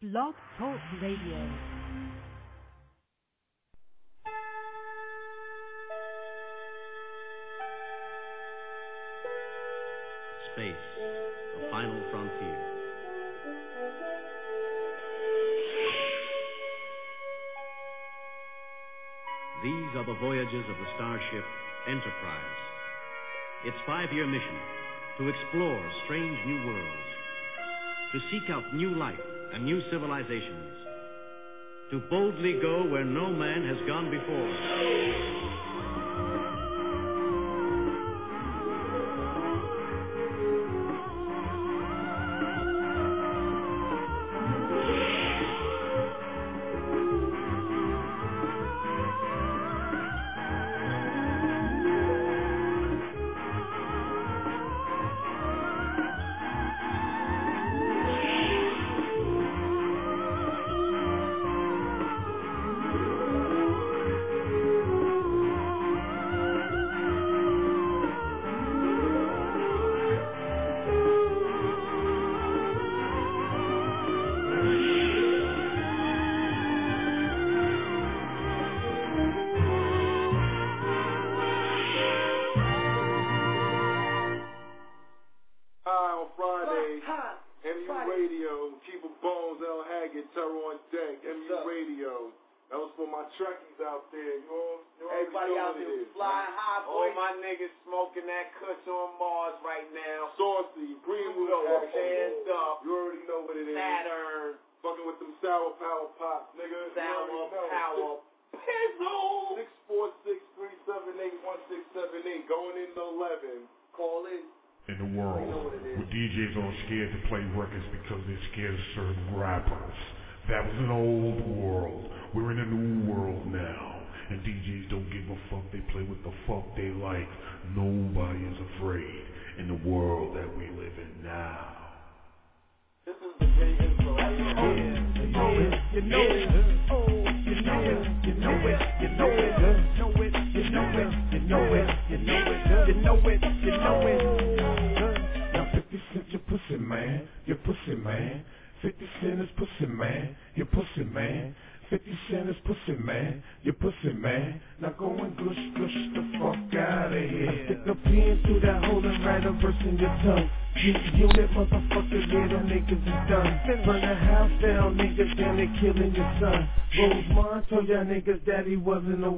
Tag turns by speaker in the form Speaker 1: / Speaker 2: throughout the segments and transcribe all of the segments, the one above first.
Speaker 1: Blog Talk Radio.
Speaker 2: Space, the final frontier. These are the voyages of the starship Enterprise. Its five-year mission to explore strange new worlds, to seek out new life and new civilizations, to boldly go where no man has gone before.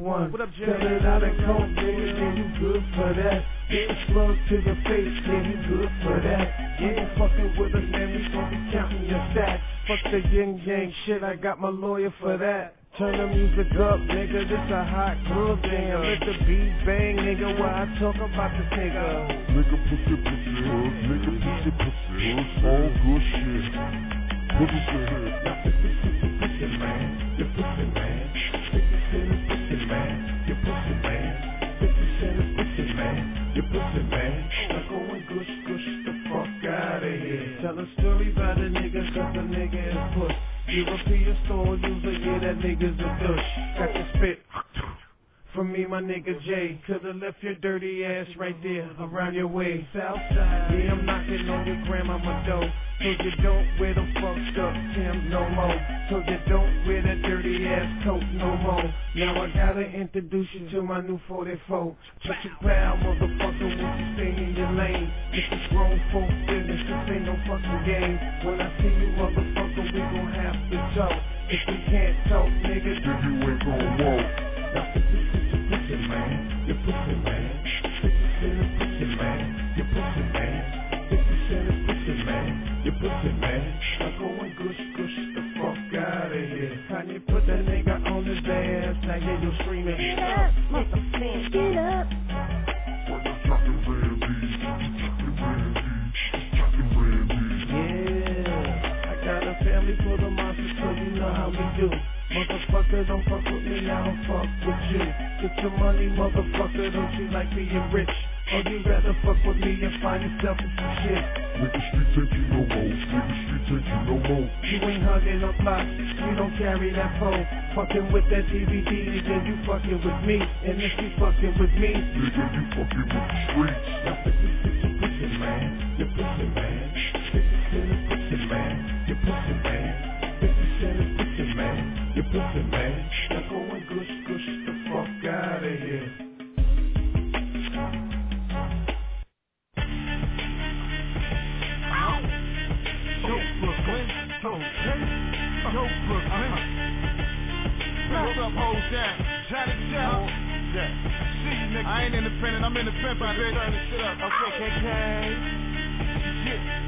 Speaker 3: One.
Speaker 4: What
Speaker 5: up, Sell it out of coke, nigga, then you good for that. Get a slug to your face, yeah, you good for that. You ain't fucking with us, man, we gon' be counting your stats. Fuck the yin yang shit, I got my lawyer for that. Turn the music up, nigga, this a hot groove, damn. Let the beat bang, nigga, while I talk about this nigga.
Speaker 4: Nigga pussy pussy hood, nigga pussy pussy hood, all good shit. Pussy hood.
Speaker 5: Puss. European store user, yeah, that nigga's a douche. Got the spit. From me, my nigga Jay, could've left your dirty ass right there around your way. Southside, yeah, I'm knocking on your grandmama door. So you don't wear the fucked up Tim no more. So you don't wear that dirty ass coat no more. Now I gotta introduce you to my new 44. Check your pal, motherfucker, won't you stay in your lane? This is grown folk business, this ain't no fucking game. When I see you, motherfucker, we gon' have to talk. If we can't talk, nigga,
Speaker 4: Then you ain't gon' walk.
Speaker 5: now 50 Cent, your pussy man, your pussy man. 50 Cent is pussy man, your pussy man. 50 Cent is pussy man, your pussy man. Now go and now yeah, you screaming.
Speaker 6: Get up, motherfucker, get up.
Speaker 5: Yeah, I got a family full of monsters, so you know how we do. Motherfucker, don't fuck with me, I don't fuck with you. Get your money, motherfucker, don't you like being rich? Or you rather fuck with me and find yourself in some shit?
Speaker 4: Nigga street take you no more. Nigga street take you no more.
Speaker 5: You ain't hugging up blocks, you don't carry that phone. Fucking with that DVD, nigga, you fucking with me. And if you fucking with me,
Speaker 4: Nigga, you fucking with the streets.
Speaker 5: now 50 Cent, your pussy man, your pussy man. 50 Cent is pussy man, your pussy man.
Speaker 7: Man. You pussy, man. Now go and gush, gush the fuck out of here. Yo, Brooklyn. Okay. Yo, Brooklyn.
Speaker 8: What's up, hoes down? Johnny Joe. Yeah. See you, nigga. I ain't independent, I'm independent, bitch. Turn this shit up. Okay, KK. Yeah.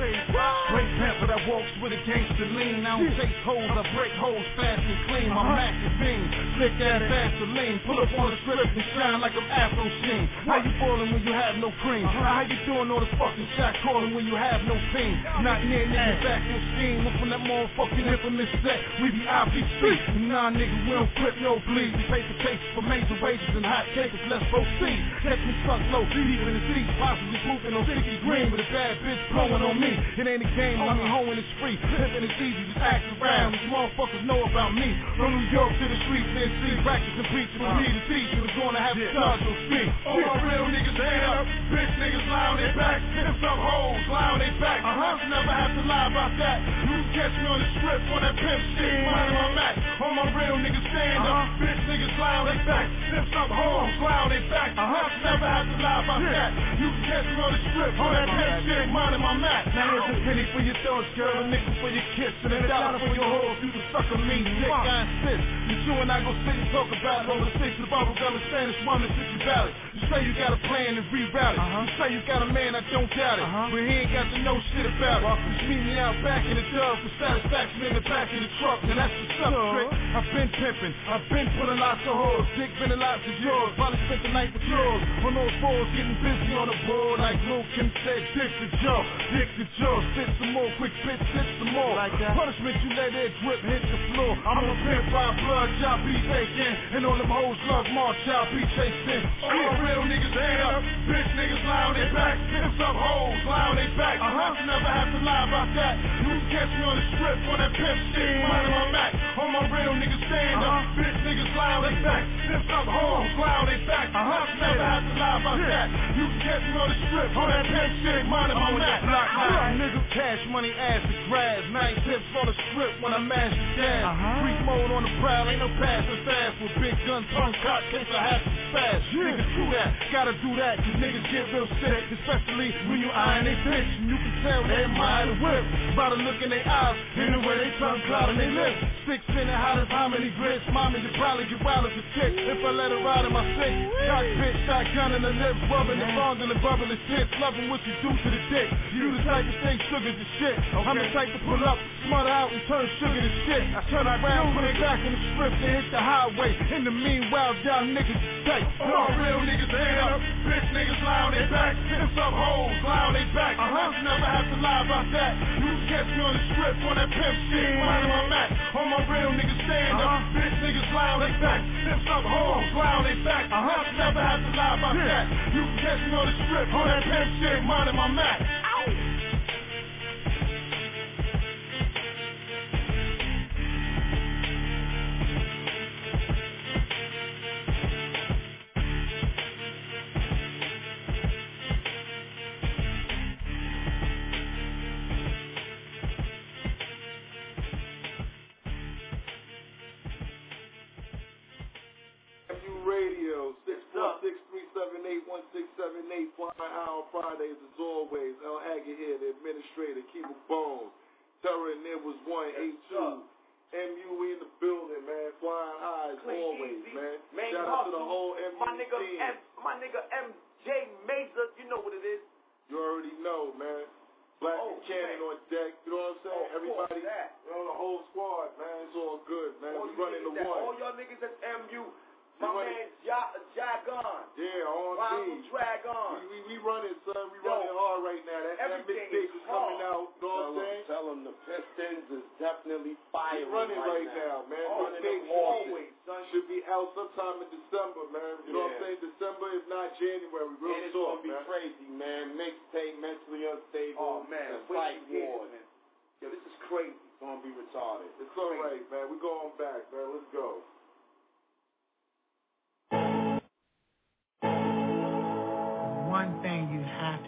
Speaker 8: Yo. Great panther that walks with a gangster lean. I don't chase hoes, I break hoes fast and clean. My uh-huh. Mac is beam, slick ass Vaseline. Pull up on the strip and shine like I'm Afro Sheen. How you ballin' when you have no cream? Uh-huh. How you doing all the fucking shot calling when you have no team? Not near niggas back in steam. Up from that motherfucking infamous set, we be IP street. Nah, nigga, we don't flip, no bleed. We pay for cases for major wages and hot capers. Let's proceed. Catch me stuck low, deep in the seats, possibly pooping on 50 green with a bad bitch blowing on me. It ain't a game, I mean, hoeing is free. Pimping is easy, just act around. These motherfuckers know about me. From New York to the streets, and see practice and preaching with me. The teacher is gonna have to charge your fee. All my real niggas stand up, bitch niggas lie on their back. And some hoes lie on their back. Uh-huh. Never have to lie about that. You catch me on the strip on that pimp shit. Minding my Mac. All my real niggas stand up, bitch niggas lie on their back. And some hoes lie on their back. Uh-huh. Never have to lie about that. You catch me on the strip on that pimp shit. Minding my Mac. A penny for your thoughts, girl, a nickel for your kiss, and a dollar for your hoes. You can suck on me, dick, I insist. You and I go sit and talk about it. Roll the six, the bubble gum, and Spanish woman, City Valley. You say you got a plan and reroute it. You say you got a man, I don't doubt it. But he ain't got to know shit about it. Just meet me out back in the dub for satisfaction in the back of the truck, and that's what's up, trick. I've been pimping, I've been pulling lots of hoes. Dick been a lot of yours. Probably spent the night with yours. On those balls, getting busy on the board like Lil Kim said, Dick to Joe, Dick the Joe. Sit some more, quick bitch, sit some more. Like that. Punishment, you let it drip, hit the floor. I'm a pimp by blood, y'all be taking. And all them hoes love march, y'all be chasing. All my real niggas hand up, bitch niggas lie on their back. And some hoes lie on their back. Uh-huh. Never have to lie about that. You can catch me on the strip on that pimp shit. Minding my Mac. All my real niggas stand up, bitch niggas lie on their back. And some hoes lie on their back. Uh-huh. Never have to lie about that. You can catch me on the strip on that pimp shit. Minding my Mac. Nigga, cash money, ass to grab. Nine tips on the strip when I mash the gas. Freak mode on the prowl, ain't no passing fast. With big guns, tongue cock, case I have to fast. Niggas do that, gotta do that, cause niggas get real sick. Especially when you eyeing they bitch. And you can tell they admire the whip. By the look in their eyes, and the way they tongue cloud and they lips. Six in the hot as how many grits. Mommy, you probably get wild as a chick. If I let her ride in my six. Cock bitch, shotgun in the lips, rubbing the bong and the bubbling shit. Loving what you do to the dick. You do the type to say sugar to shit. I'm the type to pull up, smother out, and turn sugar to shit. I turn around, put it back in the strip, and hit the highway. In the meanwhile, y'all niggas tight. All real niggas hand up, bitch niggas lie on their back. And some hoes lie on their back. Uh-huh. Never have to lie about that. You catch me on the strip on that pimp shit. Minding my Mac. All my real niggas stand up, bitch niggas lie on their back. And some hoes lie on their back. Uh-huh. Never have to lie about that. You catch me on the strip on that pimp shit. Minding my Mac.
Speaker 2: Radio, 646-378-1678, flying high on Fridays as always. El Haggard here, the administrator, Keeper Bones. Terror and there was one, eight two. MU in the building, man. Flying high as
Speaker 9: Clean,
Speaker 2: always,
Speaker 9: easy.
Speaker 2: man.
Speaker 9: Main
Speaker 2: Shout out to the whole MU
Speaker 9: My nigga
Speaker 2: team.
Speaker 9: M, my nigga MJ Mazur, you know what it is.
Speaker 2: You already know, man. Black
Speaker 9: Oh,
Speaker 2: Cannon
Speaker 9: man.
Speaker 2: on deck. You know what I'm saying?
Speaker 9: Oh,
Speaker 2: Everybody, you know, the whole squad, man. It's all good, man.
Speaker 9: All
Speaker 2: we running the
Speaker 9: that-
Speaker 2: one.
Speaker 9: All y'all niggas at MU. My
Speaker 2: We running-
Speaker 9: man Ja Jagon.
Speaker 2: Yeah, on
Speaker 9: Ronald
Speaker 2: team.
Speaker 9: Dragon.
Speaker 2: We, we, we running, son. We
Speaker 9: Yo,
Speaker 2: running hard right now. That, that
Speaker 9: everything
Speaker 2: mixtape
Speaker 9: is
Speaker 2: is coming out. You know what I'm saying?
Speaker 10: Tell them the Pistons is definitely firing.
Speaker 2: We running
Speaker 10: right,
Speaker 2: right now, man.
Speaker 10: Oh, running
Speaker 2: Mixtape.
Speaker 9: Always, son.
Speaker 2: should be out sometime in December, man. You know what I'm saying? December, if not January. Real
Speaker 10: and it's
Speaker 2: talk,
Speaker 10: gonna be
Speaker 2: man.
Speaker 10: crazy, man. Mixtape, mentally unstable.
Speaker 9: Oh man,
Speaker 10: the
Speaker 9: wait
Speaker 10: psych
Speaker 9: till you hear
Speaker 10: ward.
Speaker 9: this, man. Yo, this is crazy.
Speaker 10: It's gonna be retarded.
Speaker 2: It's all right, man. We going back, man. Let's go.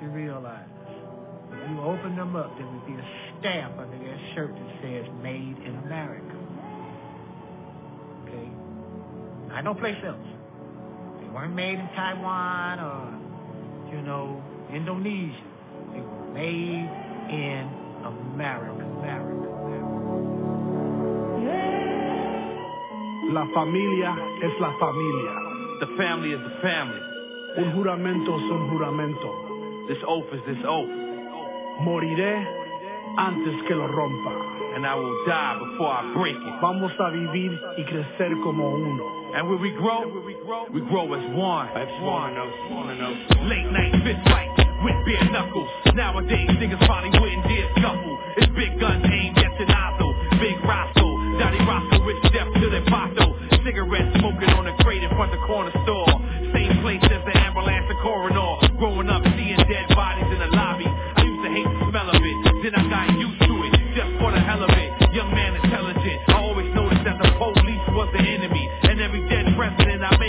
Speaker 11: To realize. If you open them up, there would be a stamp under their shirt that says Made in America. Okay? Not no place else. They weren't made in Taiwan or, you know, Indonesia. They were made in America. America.
Speaker 12: La familia es la familia.
Speaker 13: The family is the family.
Speaker 12: Un juramento es un juramento.
Speaker 13: This oath is this oath.
Speaker 12: Moriré antes que lo rompa.
Speaker 13: And I will die before I break it.
Speaker 12: Vamos a vivir y crecer como uno.
Speaker 13: And when we grow, we grow as one.
Speaker 14: That's one. One
Speaker 13: Late night fist fight with bare knuckles. Nowadays, niggas probably wouldn't dare scuffle. It's big guns aimed at the nozzle. Big Roscoe, Johnny Roscoe, rich step to the pato. Cigarettes smoking on the crate in front the corner store. Same place as the ambulance and coroner. Growing up,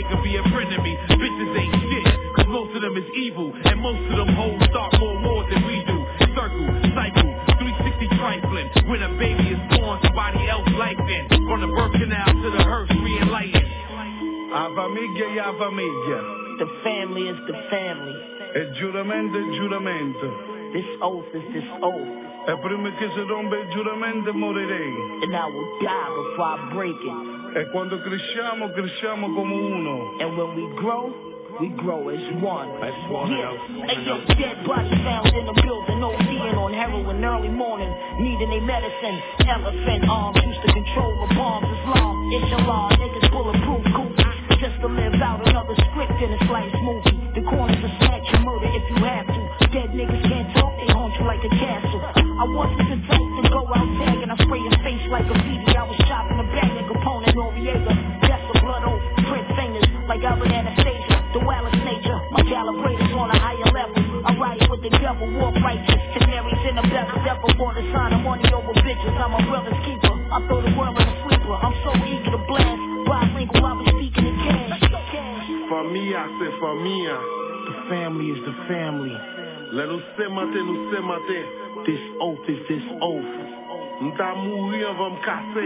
Speaker 13: I make be a friend of me. Bitches ain't shit, cause most of them is evil. And most of them hoes start more wars than we do. Circle, cycle, 360 trifling. When a baby is born, somebody else life in. From the birth canal to the hearse, re-enlightened.
Speaker 12: A famiglia e a.
Speaker 15: The family is the family.
Speaker 12: E giuramento e giuramento.
Speaker 15: This oath is this oath.
Speaker 12: E prima che si rompe il giuramento morirei.
Speaker 15: And I will die before I break it.
Speaker 12: E quando cresciamo, cresciamo come uno.
Speaker 15: And when we grow, we grow as one.
Speaker 14: That's one
Speaker 15: Yeah, hey, yo, dead body found in the building, ODing on heroin early morning, needing a medicine. Elephant arms used to control the bombs. Islam, Inshallah, niggas bulletproof goofies. Just to live out another script in a slice movie. The corners will snatch your murder if you have to. Dead niggas can't talk, they haunt you like a castle. I wasn't the type to go out tagging, I spray your face like a BB. I was chopping the bag like Capone and Noriega. That's the blood oath, print fingers like Albert Anastasia. The wildest nature, my calibrators on a higher level. I ride with the devil, walk righteous. Canaries in the bezel, devil for the sign of money over bitches. I'm a brother's keeper. I throw the world in a sweeper. I'm so eager to blast. Bilingual, I was speaking in cash.
Speaker 16: Família, c'est família.
Speaker 12: The family is the family.
Speaker 16: Lè nou se nou se.
Speaker 12: This oath is this oath.
Speaker 16: Mta mouri anvan mkase.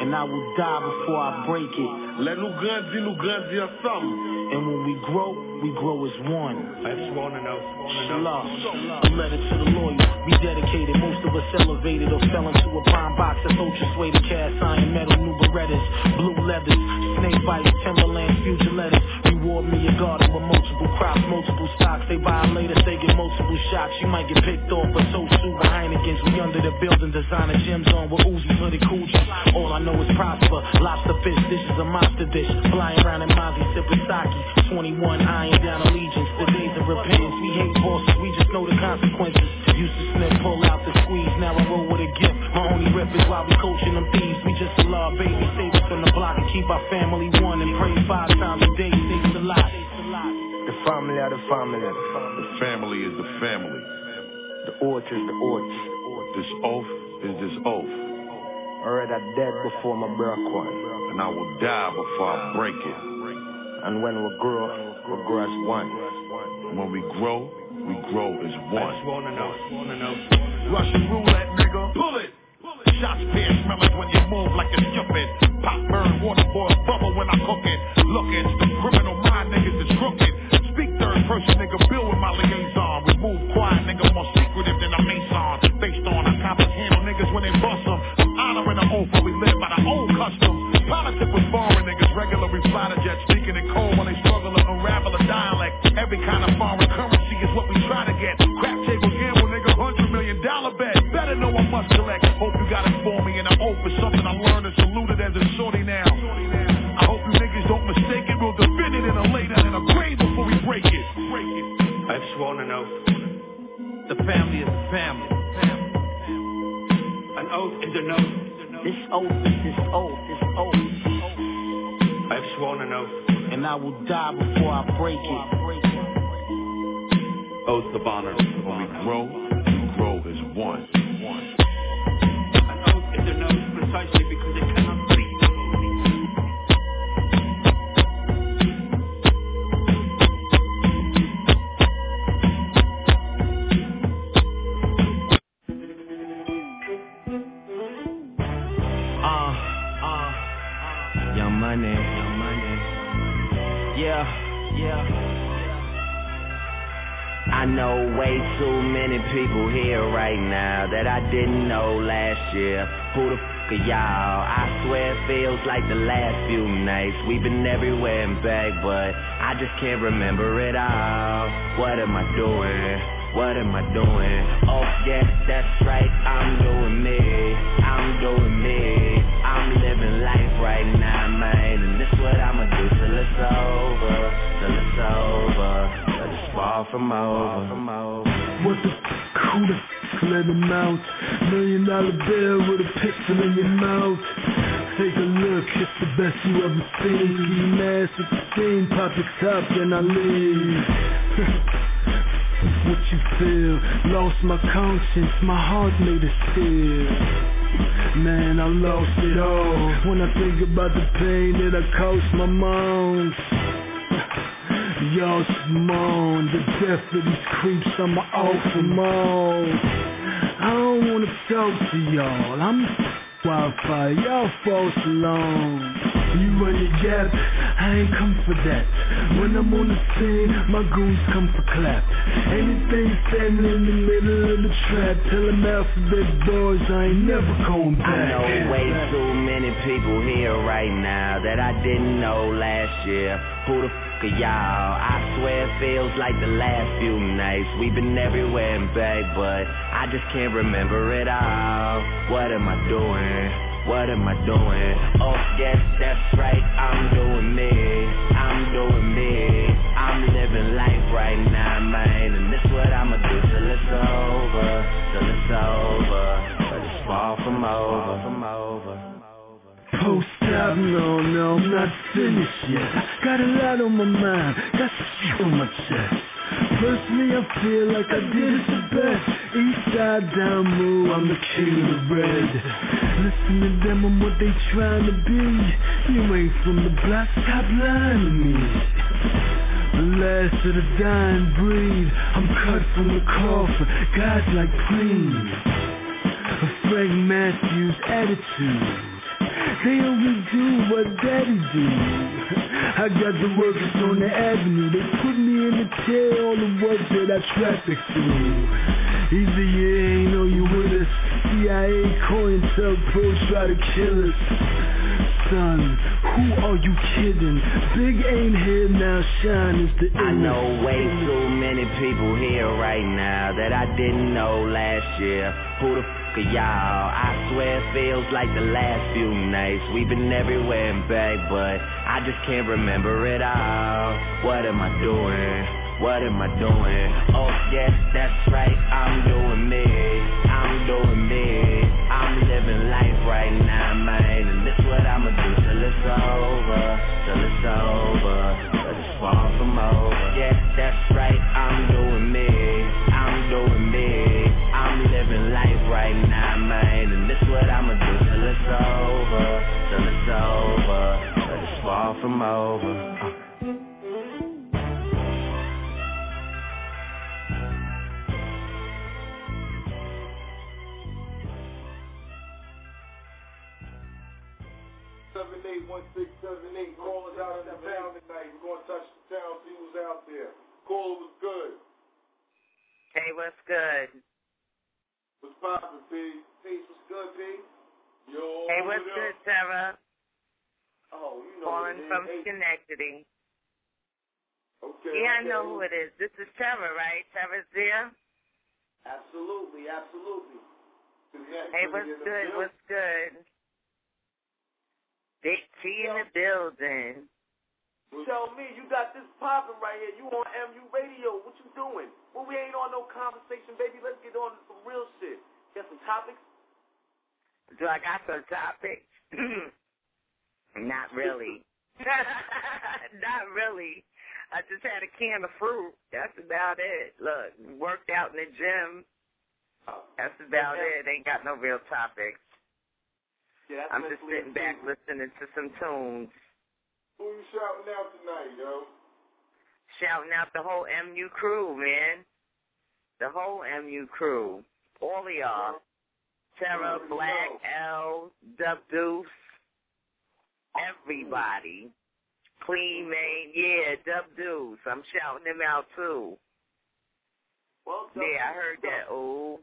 Speaker 12: And I will die before I break it.
Speaker 16: Lè nou grandi, nou grandi ansam.
Speaker 12: And when we grow, we grow as one.
Speaker 14: That's one those.
Speaker 12: Shalom. A letter to the lawyers. We dedicated. Most of us elevated or fell into a prime box that's ultra suede cast iron metal, new berettas, blue leathers, snake bites, timberland, future letters. Reward me a multiple crops, multiple stocks. They violate us, they get multiple shots. You might get picked off, but so super Heinekens. We under the building, designer gyms on with Uzis the coochies. All I know is prosper. Lobster fish, this is a monster dish. Flying around in Mozzie, sipping sake. 21 eyeing down allegiance. The days of repentance. We hate bosses, we just know the consequences. Used to snip, pull out the squeeze. Now I roll with a gift. My only rip is while we coaching them thieves. We just love baby, save us from the block and keep our family one and pray five
Speaker 17: family are the family.
Speaker 18: The family is the family.
Speaker 17: The oath is the oath.
Speaker 18: This oath is this oath.
Speaker 17: Already I dead before my break one.
Speaker 18: And I will die before I break it.
Speaker 17: And when we grow, we grow as one.
Speaker 18: When we grow, we grow as one.
Speaker 14: That's one of those. One of those.
Speaker 13: Russian roulette, nigga. Pull it. Shots pair smellers when you move like a stupid. Pop burn, water boil bubble when I cook it. Look it, the criminal mind niggas is crooked. Third nigga, build with my liaison. We move quiet, nigga, more secretive than a mason. Based on how coppers handle niggas when they bust them. I'm honoring the oath, we live by the old customs. Politics was foreign niggas, regular we fly the jet, speaking in code when they struggle to unravel a dialect. Every kind of foreign currency is what we try to get. Crap table gamble, nigga, hundred million dollar bet. Better know I must collect. Hope you got it for me, and I'm oath is something I learned and saluted as a shorty now. I hope you niggas don't mistake it. We'll defend it in a down in a grave before we break it. Break it.
Speaker 14: That's one of.
Speaker 13: The family is a family.
Speaker 14: An oath is an oath.
Speaker 15: This oath is this oath, this oath.
Speaker 14: That's one of those.
Speaker 12: And I will die before I break it.
Speaker 18: Oath of honor. When we grow, we grow as one.
Speaker 14: An oath is an oath precisely because it cannot
Speaker 19: I know way too many people here right now that I didn't know last year. Who the f are y'all? I swear it feels like the last few nights. We've been everywhere and back, but I just can't remember it all. What am I doing? What am I doing? Oh yes, that's right, I'm doing me. I'm doing me. I'm living life right now, man. And this what I'ma do till it's over. Till it's over. Far from over. From over.
Speaker 20: What the f- who the f- let him out? Million dollar bill with a pistol in your mouth. Take a look, it's the best you ever seen. Ski mask with the scene, pop your top, then I leave. what you feel. Lost my conscience, my heart made it still. Man, I lost it all when I think about the pain that I caused my moms. Y'all moan the death of these creeps, I'm an awful moan. I don't wanna talk to y'all, I'm wildfire, y'all false alone. You run your gap, I ain't come for that. When I'm on the scene, my goons come for clap. Anything standing in the middle of the trap, tell them alphabet boys I ain't never going back.
Speaker 19: I know way too many people here right now that I didn't know last year. Who the f are y'all? I swear it feels like the last few nights. We've been everywhere and back, but I just can't remember it all. What am I doing? What am I doing? Oh yes, that's right, I'm doing me. I'm doing me. I'm living life right now, man. And this what I'ma do till it's over. Till it's over. But it's far from over.
Speaker 20: Post up, no, no, I'm not finished yet. Got a lot on my mind, got some shit on my chest. Personally, I feel like I did it the best. East side down move, I'm the king of the red. Listen to them and what they trying to be. You ain't from the block, stop lying to me. The last of the dying breed. I'm cut from the coffin, God's like please. A Frank Matthews attitude. They only do what daddy do. I got the workers on the avenue. They put me in the chair, all the work that I traffic through. Either you ain't or you with us. CIA, COINTELPRO try to kill us. Son, who are you kidding? Big ain't here now, Shine is the
Speaker 19: I know way too many people here right now that I didn't know last year. Who the f are y'all? I swear it feels like the last few nights. We've been everywhere and back, but I just can't remember it all. What am I doing? What am I doing? Oh yes, that's right, I'm doing me. I'm doing me. I'm living life right now, man. And this what I'ma do till it's over. Till it's over. Till it's far from over. Yes, that's right, I'm doing me. I'm doing me. I'm living life right now, man. And this what I'ma do till it's over. Till it's over. Till it's far from over.
Speaker 2: Seven eight one six seven eight. Call us out in the town tonight. We're gonna touch the town, see who's out there. Call was good.
Speaker 21: Hey, what's good?
Speaker 2: What's poppin', P? Peace, what's good, P? Yo,
Speaker 21: Hey, what's
Speaker 2: what
Speaker 21: good,
Speaker 2: up?
Speaker 21: Sarah?
Speaker 2: Oh, you know
Speaker 21: Calling
Speaker 2: what it is.
Speaker 21: from
Speaker 2: Hey,
Speaker 21: Schenectady.
Speaker 2: Okay.
Speaker 21: Yeah, I know who it is. This is Sarah, right? Sarah's there?
Speaker 2: Absolutely, absolutely. Connect
Speaker 21: Hey, what's
Speaker 2: you in the
Speaker 21: good?
Speaker 2: building.
Speaker 21: What's good? Big T in the building.
Speaker 10: Tell me, you got this popping right here. You on MU Radio. What you doing? Well, we ain't on no conversation, baby. Let's get on to some real shit. Got some topics?
Speaker 21: Do I got some topics? Not really. Not really. I just had a can of fruit. That's about it. Look, worked out in the gym. Oh. That's about it. Ain't got no real topics.
Speaker 10: Yeah,
Speaker 21: I'm just sitting back
Speaker 10: astute.
Speaker 21: listening to some tunes.
Speaker 2: Who you shouting out tonight, yo?
Speaker 21: Shouting out the whole MU crew, man. The whole MU crew. All of y'all. Uh-huh. Terra, Black, L, Dub Deuce, everybody. Clean man, yeah, Dub Deuce. I'm shouting him out too.
Speaker 10: Well,
Speaker 21: Yeah, I heard that. Oh,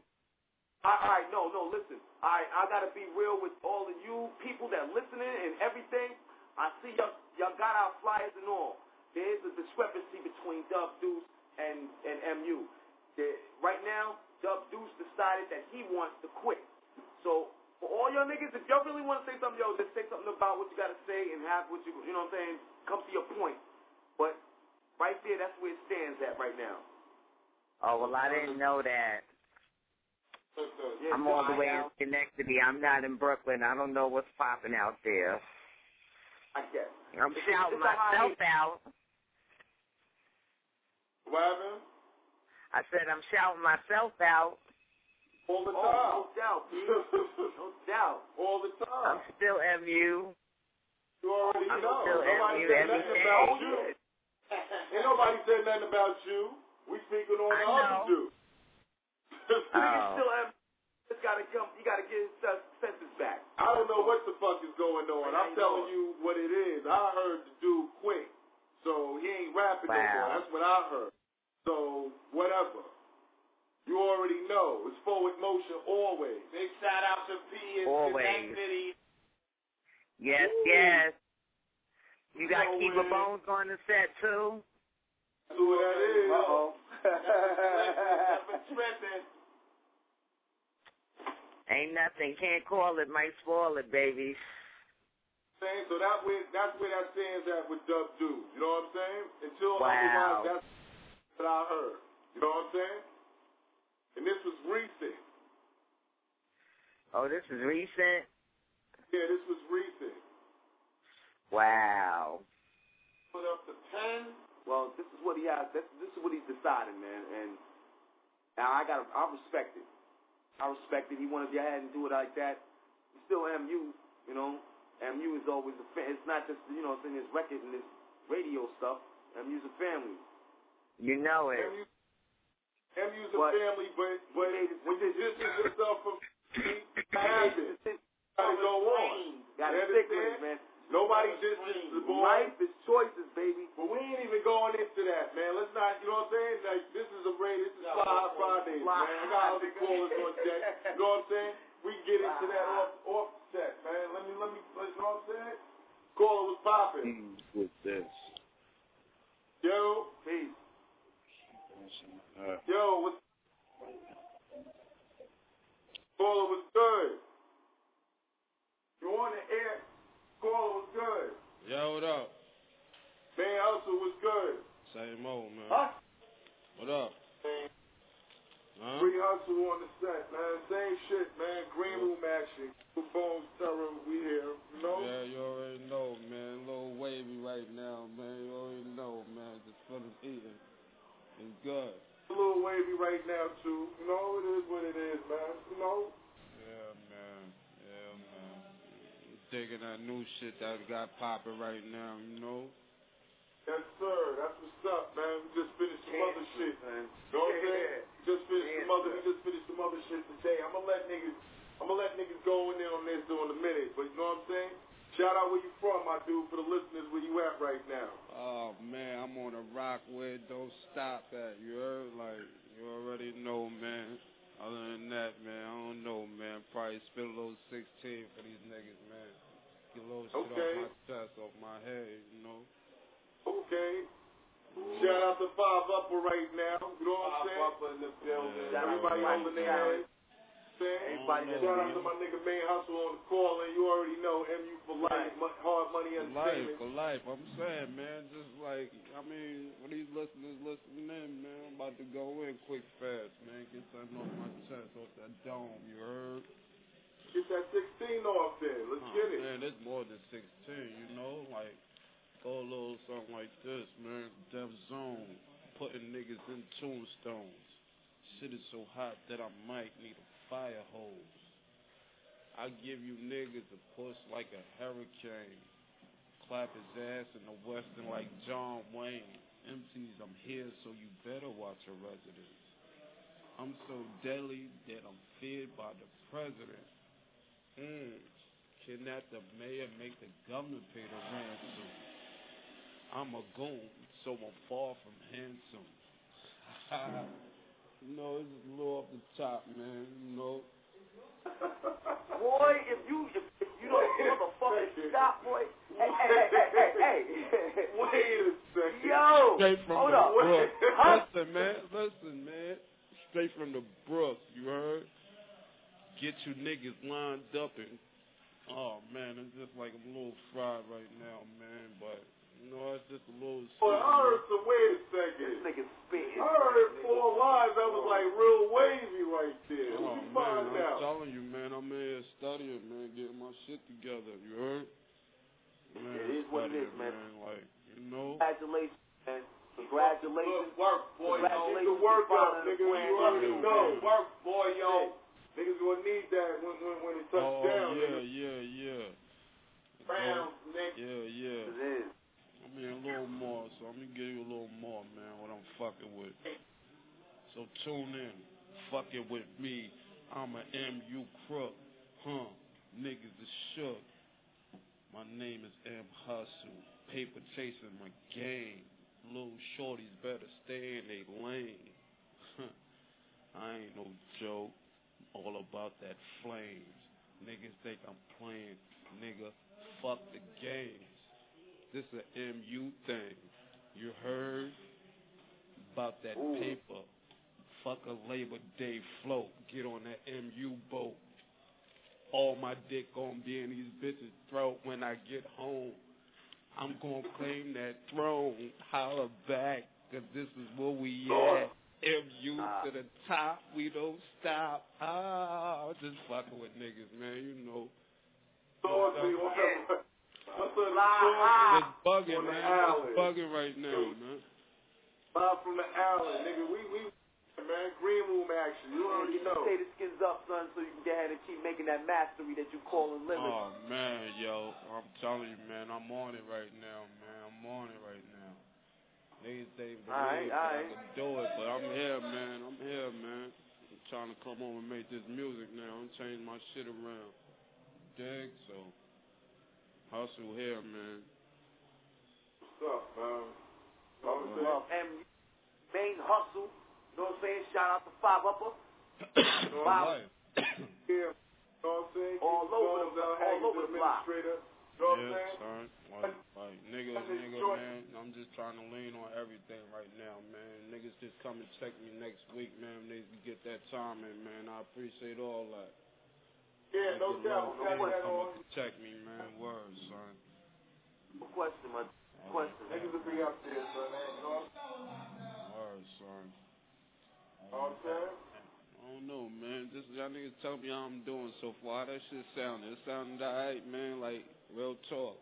Speaker 10: All right, no, no, listen. Right, I gotta be real with all of you people that listening and everything. I see y'all, y'all got our flyers and all. There is a discrepancy between Dub Deuce and and MU. Right now, Dub Deuce decided that he wants to quit. So for all y'all niggas, if y'all really want to say something, yo, just say something about what you gotta say and have what you, you know what I'm saying. Come to your point. But right there, that's where it stands at right now.
Speaker 21: oh well, I didn't know that.
Speaker 10: Yeah,
Speaker 21: I'm all the way in
Speaker 10: I-
Speaker 21: Schenectady. I'm not in Brooklyn. I don't know what's popping out there.
Speaker 10: I guess.
Speaker 21: I'm
Speaker 10: It's-
Speaker 21: shouting
Speaker 10: it's a high-
Speaker 21: myself out.
Speaker 2: What happened?
Speaker 21: I said I'm shouting myself out.
Speaker 2: All the
Speaker 10: Oh,
Speaker 2: time.
Speaker 10: no doubt, no doubt.
Speaker 2: All the time.
Speaker 21: I'm still MU.
Speaker 2: You already
Speaker 21: I'm
Speaker 2: know.
Speaker 21: still
Speaker 2: Nobody
Speaker 21: MU
Speaker 2: said nothing
Speaker 21: day.
Speaker 2: about you. Ain't nobody said nothing about you. We speaking on
Speaker 21: I
Speaker 2: the other dude.
Speaker 10: Niggas
Speaker 21: Oh.
Speaker 10: still have. Just gotta come. You gotta get his uh, senses back.
Speaker 2: I don't know what the fuck is going on. I'm telling you what it is. I heard the dude quit. So he ain't rapping no more. That's what I heard. So whatever. You already know. It's forward motion always.
Speaker 9: Big shout out to P in
Speaker 21: Always.
Speaker 9: Schenectady.
Speaker 21: Yes,
Speaker 2: Woo.
Speaker 21: yes. You got
Speaker 2: Know
Speaker 21: Keeper
Speaker 2: it.
Speaker 21: Bones on the set too.
Speaker 2: That's who that is.
Speaker 10: Uh-oh.
Speaker 9: Never tripping.
Speaker 21: Ain't nothing. Can't call it. Might spoil it, baby.
Speaker 2: saying? So that way, that's where that stands at with Dub Dude. You know what I'm saying? Until
Speaker 21: Wow.
Speaker 2: otherwise, that's what I heard. You know what I'm saying? And this was recent.
Speaker 21: Oh, this is recent.
Speaker 2: Yeah, this was recent.
Speaker 21: Wow.
Speaker 2: Put up the pen.
Speaker 10: Well, this is what he has. This, this is what he's deciding, man. And now I got. I respect it. I respect it. He wanted to go ahead and do it like that. He's still MU. You know, MU is always a fan. It's not just you know, it's in his record and his radio stuff. MU's a family.
Speaker 21: You know it.
Speaker 2: MU, MU's a
Speaker 10: What?
Speaker 2: family, but but
Speaker 10: He made his
Speaker 2: when you
Speaker 10: decision.
Speaker 2: distance yourself from me,
Speaker 10: He
Speaker 2: it
Speaker 10: made
Speaker 2: happens. Gotta go on.
Speaker 10: Got
Speaker 2: You
Speaker 10: stick with it, man.
Speaker 2: Nobody distances the boy.
Speaker 10: Life is choices, baby.
Speaker 2: But we ain't even going into that, man. Let's not, you know what I'm saying? Like, this is a raid. This is
Speaker 9: Yeah,
Speaker 2: Fly High
Speaker 9: of.
Speaker 2: Fridays,
Speaker 10: Fly
Speaker 2: man. I got
Speaker 10: high,
Speaker 2: other callers on deck. You know what I'm saying? We can get into that off, off set, man. Let me, let me, you know what I'm saying? Caller was popping.
Speaker 18: with this.
Speaker 2: Yo,
Speaker 10: Peace.
Speaker 18: Uh,
Speaker 2: yo, what's Caller was good. You on the air? Caller was good.
Speaker 17: Yo, what up?
Speaker 2: Man, Hustle was good.
Speaker 17: Same old, man.
Speaker 2: Huh?
Speaker 17: What up? Huh?
Speaker 2: Free hustle on the set, man. Same shit, man. Green room action. Bones terror, we here. You know?
Speaker 17: Yeah, you already know, man. A little wavy right now, man. You already know, man. Just finished eating. It's good.
Speaker 2: A little wavy right now too. You know, it is what it is, man. You know?
Speaker 17: Yeah, man. Yeah, man. Digging that new shit that we got popping right now, you know?
Speaker 2: Yes, sir. That's what's up, man. We just finished some other shit.
Speaker 10: man.
Speaker 2: You know what I'm saying?
Speaker 10: Yeah.
Speaker 2: We just finished some other. We just finished some other shit today. I'm gonna let niggas. I'm gonna let niggas go in there on this in a minute. But you know what I'm saying? Shout out where you from, my dude. For the listeners, where you at right now?
Speaker 17: Oh, man. I'm on a rock where it don't stop at. You heard? Like, you already know, man. Other than that, man, I don't know, man. Probably spit a little 16 for these niggas, man. Get a little shit
Speaker 2: Okay.
Speaker 17: off my chest, off my head, you know?
Speaker 2: Okay. Shout out to Five Upper right now. You know what I'm saying?
Speaker 9: Pop up in the building.
Speaker 17: Yeah.
Speaker 2: Everybody holding their head. Saying,
Speaker 10: Everybody
Speaker 2: shout out to my nigga Main Hustle on the call, and you already know MU for life, Mo- hard money
Speaker 17: For life,
Speaker 2: entertainment.
Speaker 17: for life. I'm saying, man, just like, I mean, for these listeners listening in, man, I'm about to go in quick, fast, man. Get something off my chest, off that dome, you heard?
Speaker 2: Get that 16 off there. Let's
Speaker 17: Oh,
Speaker 2: get it.
Speaker 17: Man, it's more than 16, you know? Like, go a little something like this, man. Death Zone, putting niggas in tombstones. Shit is so hot that I might need a fire hose. I give you niggas a push like a hurricane. Clap his ass in the western like John Wayne. MCs, I'm here, so you better watch your residence. I'm so deadly that I'm feared by the president. Mm. Kidnap the mayor, make the governor pay the ransom. I'm a goon, so I'm far from handsome. know, it's a little off the top, man. Know.
Speaker 10: Boy, if you if, if you don't motherfucking stop, boy. Hey, hey, hey, hey, hey, hey.
Speaker 2: Wait a second.
Speaker 10: Yo,
Speaker 17: Straight from
Speaker 10: hold
Speaker 17: the
Speaker 10: up.
Speaker 17: brook.
Speaker 10: Huh?
Speaker 17: Listen, man. Listen, man. Straight from the brook. You heard? Get you niggas lined up and. Oh man, it's just like I'm a little fried right now, man. But you know, it's just a little.
Speaker 2: Boy, I heard some. Wait a second.
Speaker 10: This nigga spitting.
Speaker 2: I heard four lines that was like real wavy right there.
Speaker 17: Oh
Speaker 2: What you
Speaker 17: man,
Speaker 2: find
Speaker 17: I'm
Speaker 2: out?
Speaker 17: telling you, man. I'm in here studying, man, getting my shit together. You heard? Man,
Speaker 10: It is what it is,
Speaker 17: studying,
Speaker 10: man.
Speaker 17: Like you know.
Speaker 10: Congratulations, man. Congratulations.
Speaker 2: Good work, boy. Yo. Keep
Speaker 10: Congratulations
Speaker 2: the work
Speaker 10: for
Speaker 2: up, nigga. You
Speaker 10: plan.
Speaker 2: already
Speaker 17: Yeah,
Speaker 2: know.
Speaker 17: man.
Speaker 2: Work, boy, yo. Niggas gonna need that when when when it touch
Speaker 17: Oh
Speaker 2: down.
Speaker 17: yeah,
Speaker 2: nigga.
Speaker 17: yeah, yeah.
Speaker 2: Rounds, nigga.
Speaker 17: Yeah, yeah.
Speaker 10: It is.
Speaker 17: I mean a little more, so I'm gonna give you a little more, man, what I'm fucking with. So tune in. Fucking with me. I'm a MU crook. Huh. Niggas is shook. My name is M Hustle. Paper chasing my game. Little shorties better stay in they lane. I ain't no joke. All about that flames. Niggas think I'm playing. Nigga, fuck the games. This is a MU thing. You heard about that
Speaker 10: Ooh.
Speaker 17: paper. Fuck a Labor Day float. Get on that MU boat. All my dick gonna be in these bitches' throat when I get home. I'm gonna claim that throne. Holla back, cause this is where we at. MU to the top, we don't stop. Ah, I'm just fucking with niggas, man. You know.
Speaker 2: Dorsey, what's up?
Speaker 17: It's bugging, man. It's bugging right now, man.
Speaker 2: Live from the alley, nigga. We we man, green room action. You already know.
Speaker 10: Stay the skins up, son, so you can get ahead and keep making that mastery that you call a limit.
Speaker 17: Oh man, yo, I'm telling you, man, I'm on it right now, man. I'm on it right now. Niggas ain't believe
Speaker 10: Alright,
Speaker 17: that I
Speaker 10: alright.
Speaker 17: can do it, but I'm here, man. I'm here, man. I'm trying to come home and make this music now. I'm changing my shit around. Dig? So, hustle here, man.
Speaker 2: What's up, man? What was
Speaker 10: Love and main hustle. You know what I'm saying? Shout out to Five Upper. Five
Speaker 2: Yeah. You know what I'm saying?
Speaker 10: All over the- all over the block.
Speaker 2: You know what
Speaker 17: yeah,
Speaker 2: saying?
Speaker 17: son. Like, like nigga, nigga, man. I'm just trying to lean on everything right now, man. Niggas just come and check me next week, man. Niggas can get that time in, man. I appreciate all that.
Speaker 2: Yeah, no doubt.
Speaker 17: love,
Speaker 2: We got
Speaker 17: niggas come
Speaker 2: on.
Speaker 17: up check me, man. Word, son.
Speaker 10: No question, man. Question.
Speaker 2: Niggas will be up there, son. man. You know what I'm
Speaker 17: Word, son.
Speaker 2: know saying?
Speaker 17: I don't know, man. Just y'all niggas tell me how I'm doing so far. How that shit sounded? It sounded alright, man. Like real talk.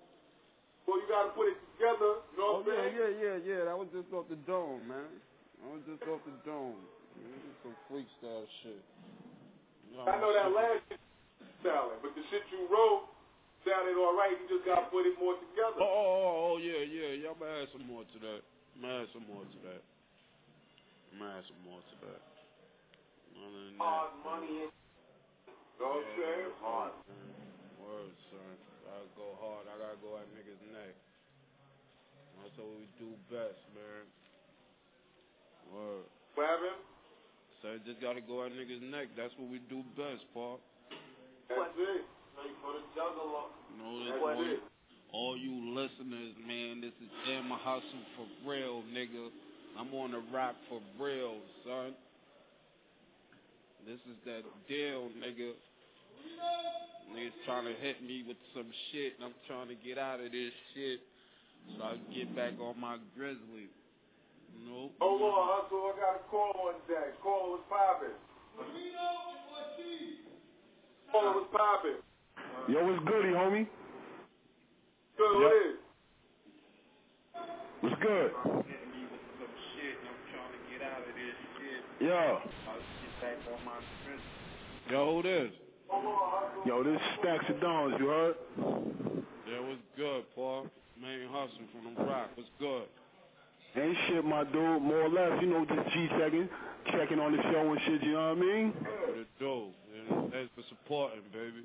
Speaker 2: Well, you gotta put it together. You know
Speaker 17: Oh
Speaker 2: what I'm oh,
Speaker 17: yeah,
Speaker 2: saying?
Speaker 17: yeah, yeah, yeah. That was just off the dome, man. That was just off the dome. Man, some freestyle shit. You
Speaker 2: I know that last shit sounded, but the shit you wrote sounded all right. You just gotta put it more together.
Speaker 17: Oh, oh, oh, oh, yeah, yeah. Y'all might add some more to that. Might add some more to that. Might add some more to that. Other than that,
Speaker 10: Hard uh, money.
Speaker 2: You know what I'm saying?
Speaker 17: Hard. Word, son. Gotta go hard. I gotta go at niggas' neck. That's what we do best, man. Word.
Speaker 2: What happened?
Speaker 17: So I just gotta go at niggas' neck. That's what we do best, Paul.
Speaker 2: That's it. Straight for the juggler.
Speaker 17: You know,
Speaker 2: That's
Speaker 17: all,
Speaker 2: it.
Speaker 17: all you listeners, man, this is M Hustle for real, nigga. I'm on the rock for real, son. This is that deal, nigga. Niggas trying to hit me with some shit, and I'm trying to get out of this shit so I can get back on my grizzly. You know?
Speaker 2: Hold oh, on, hustle. I got a call on deck. Call was popping. Call was popping.
Speaker 22: Yo, what's goody, homie?
Speaker 2: Good,
Speaker 22: Yep.
Speaker 2: what is?
Speaker 22: What's good?
Speaker 17: Hitting me with some shit, and I'm trying to get out of this shit.
Speaker 22: Yo.
Speaker 17: so I can get back on my. Yo, who this?
Speaker 22: Yo, this Stacks of Dons, you heard?
Speaker 17: Yeah, what's good, Paul? Main hustle from the rock. What's good?
Speaker 22: Ain't shit, my dude. More or less, you know, just G checking, checking on the show and shit. You know what I mean?
Speaker 17: What it do? Thanks for supporting, baby.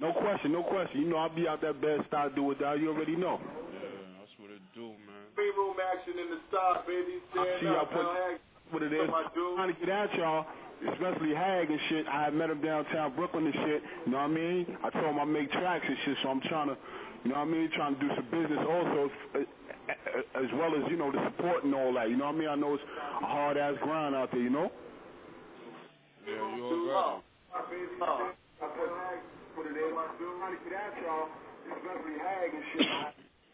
Speaker 22: No question, no question. You know I'll be out that Bed-Stuy do it down. You already know.
Speaker 17: Yeah, that's what it do, man.
Speaker 2: Free room action in the style, baby.
Speaker 22: I
Speaker 2: Stand
Speaker 22: see y'all
Speaker 2: up,
Speaker 22: put
Speaker 2: Hag.
Speaker 22: what it is.
Speaker 2: my dude.
Speaker 22: Trying to get at y'all, especially Hag and shit. I had met him downtown Brooklyn and shit. You know what I mean? I told him I make tracks and shit, so I'm trying to, you know what I mean? Trying to do some business also, uh, as well as you know the support and all that. You know what I mean? I know it's a hard ass grind out there. You know?
Speaker 17: Yeah, you already.
Speaker 22: What it is? Trying to get at y'all, especially Hag and shit.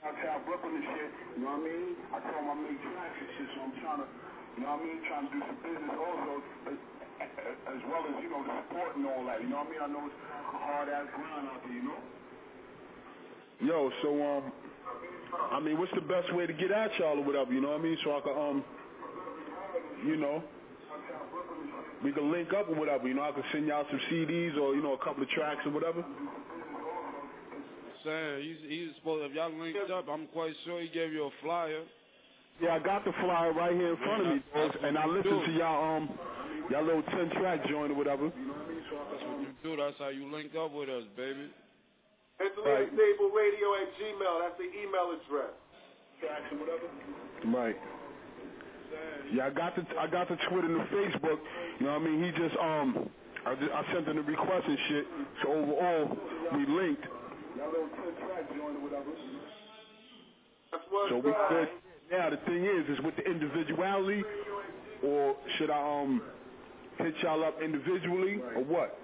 Speaker 22: Downtown Brooklyn and shit. You know what I mean? I told him I make tracks and shit, so I'm trying to, you know what I mean? Trying to do some business also, as well as you know the support and all that. You know what I mean? I know it's a hard ass grind out there. You know? Yo, so um, I mean, what's the best way to get at y'all or whatever? You know what I mean? So I can um, you know, we can link up or whatever. You know, I can send y'all some CDs or you know a couple of tracks or whatever.
Speaker 17: Saying he's he's supposed if y'all linked up, I'm quite sure he gave you a flyer.
Speaker 22: Yeah, I got the flyer right here in front of me, folks, and I listened
Speaker 17: do.
Speaker 22: to y'all um, y'all little ten track joint or whatever.
Speaker 17: That's what you do. That's how you link up with us, baby.
Speaker 2: Mentally Unstable Radio at Gmail. That's the email address.
Speaker 22: Right. Yeah, I got the I got the Twitter and the Facebook. You know what I mean? He just um, I, just, I sent him the request and shit. So overall, we linked. So we good. Now the thing is, is with the individuality, or should I um hit y'all up individually or what?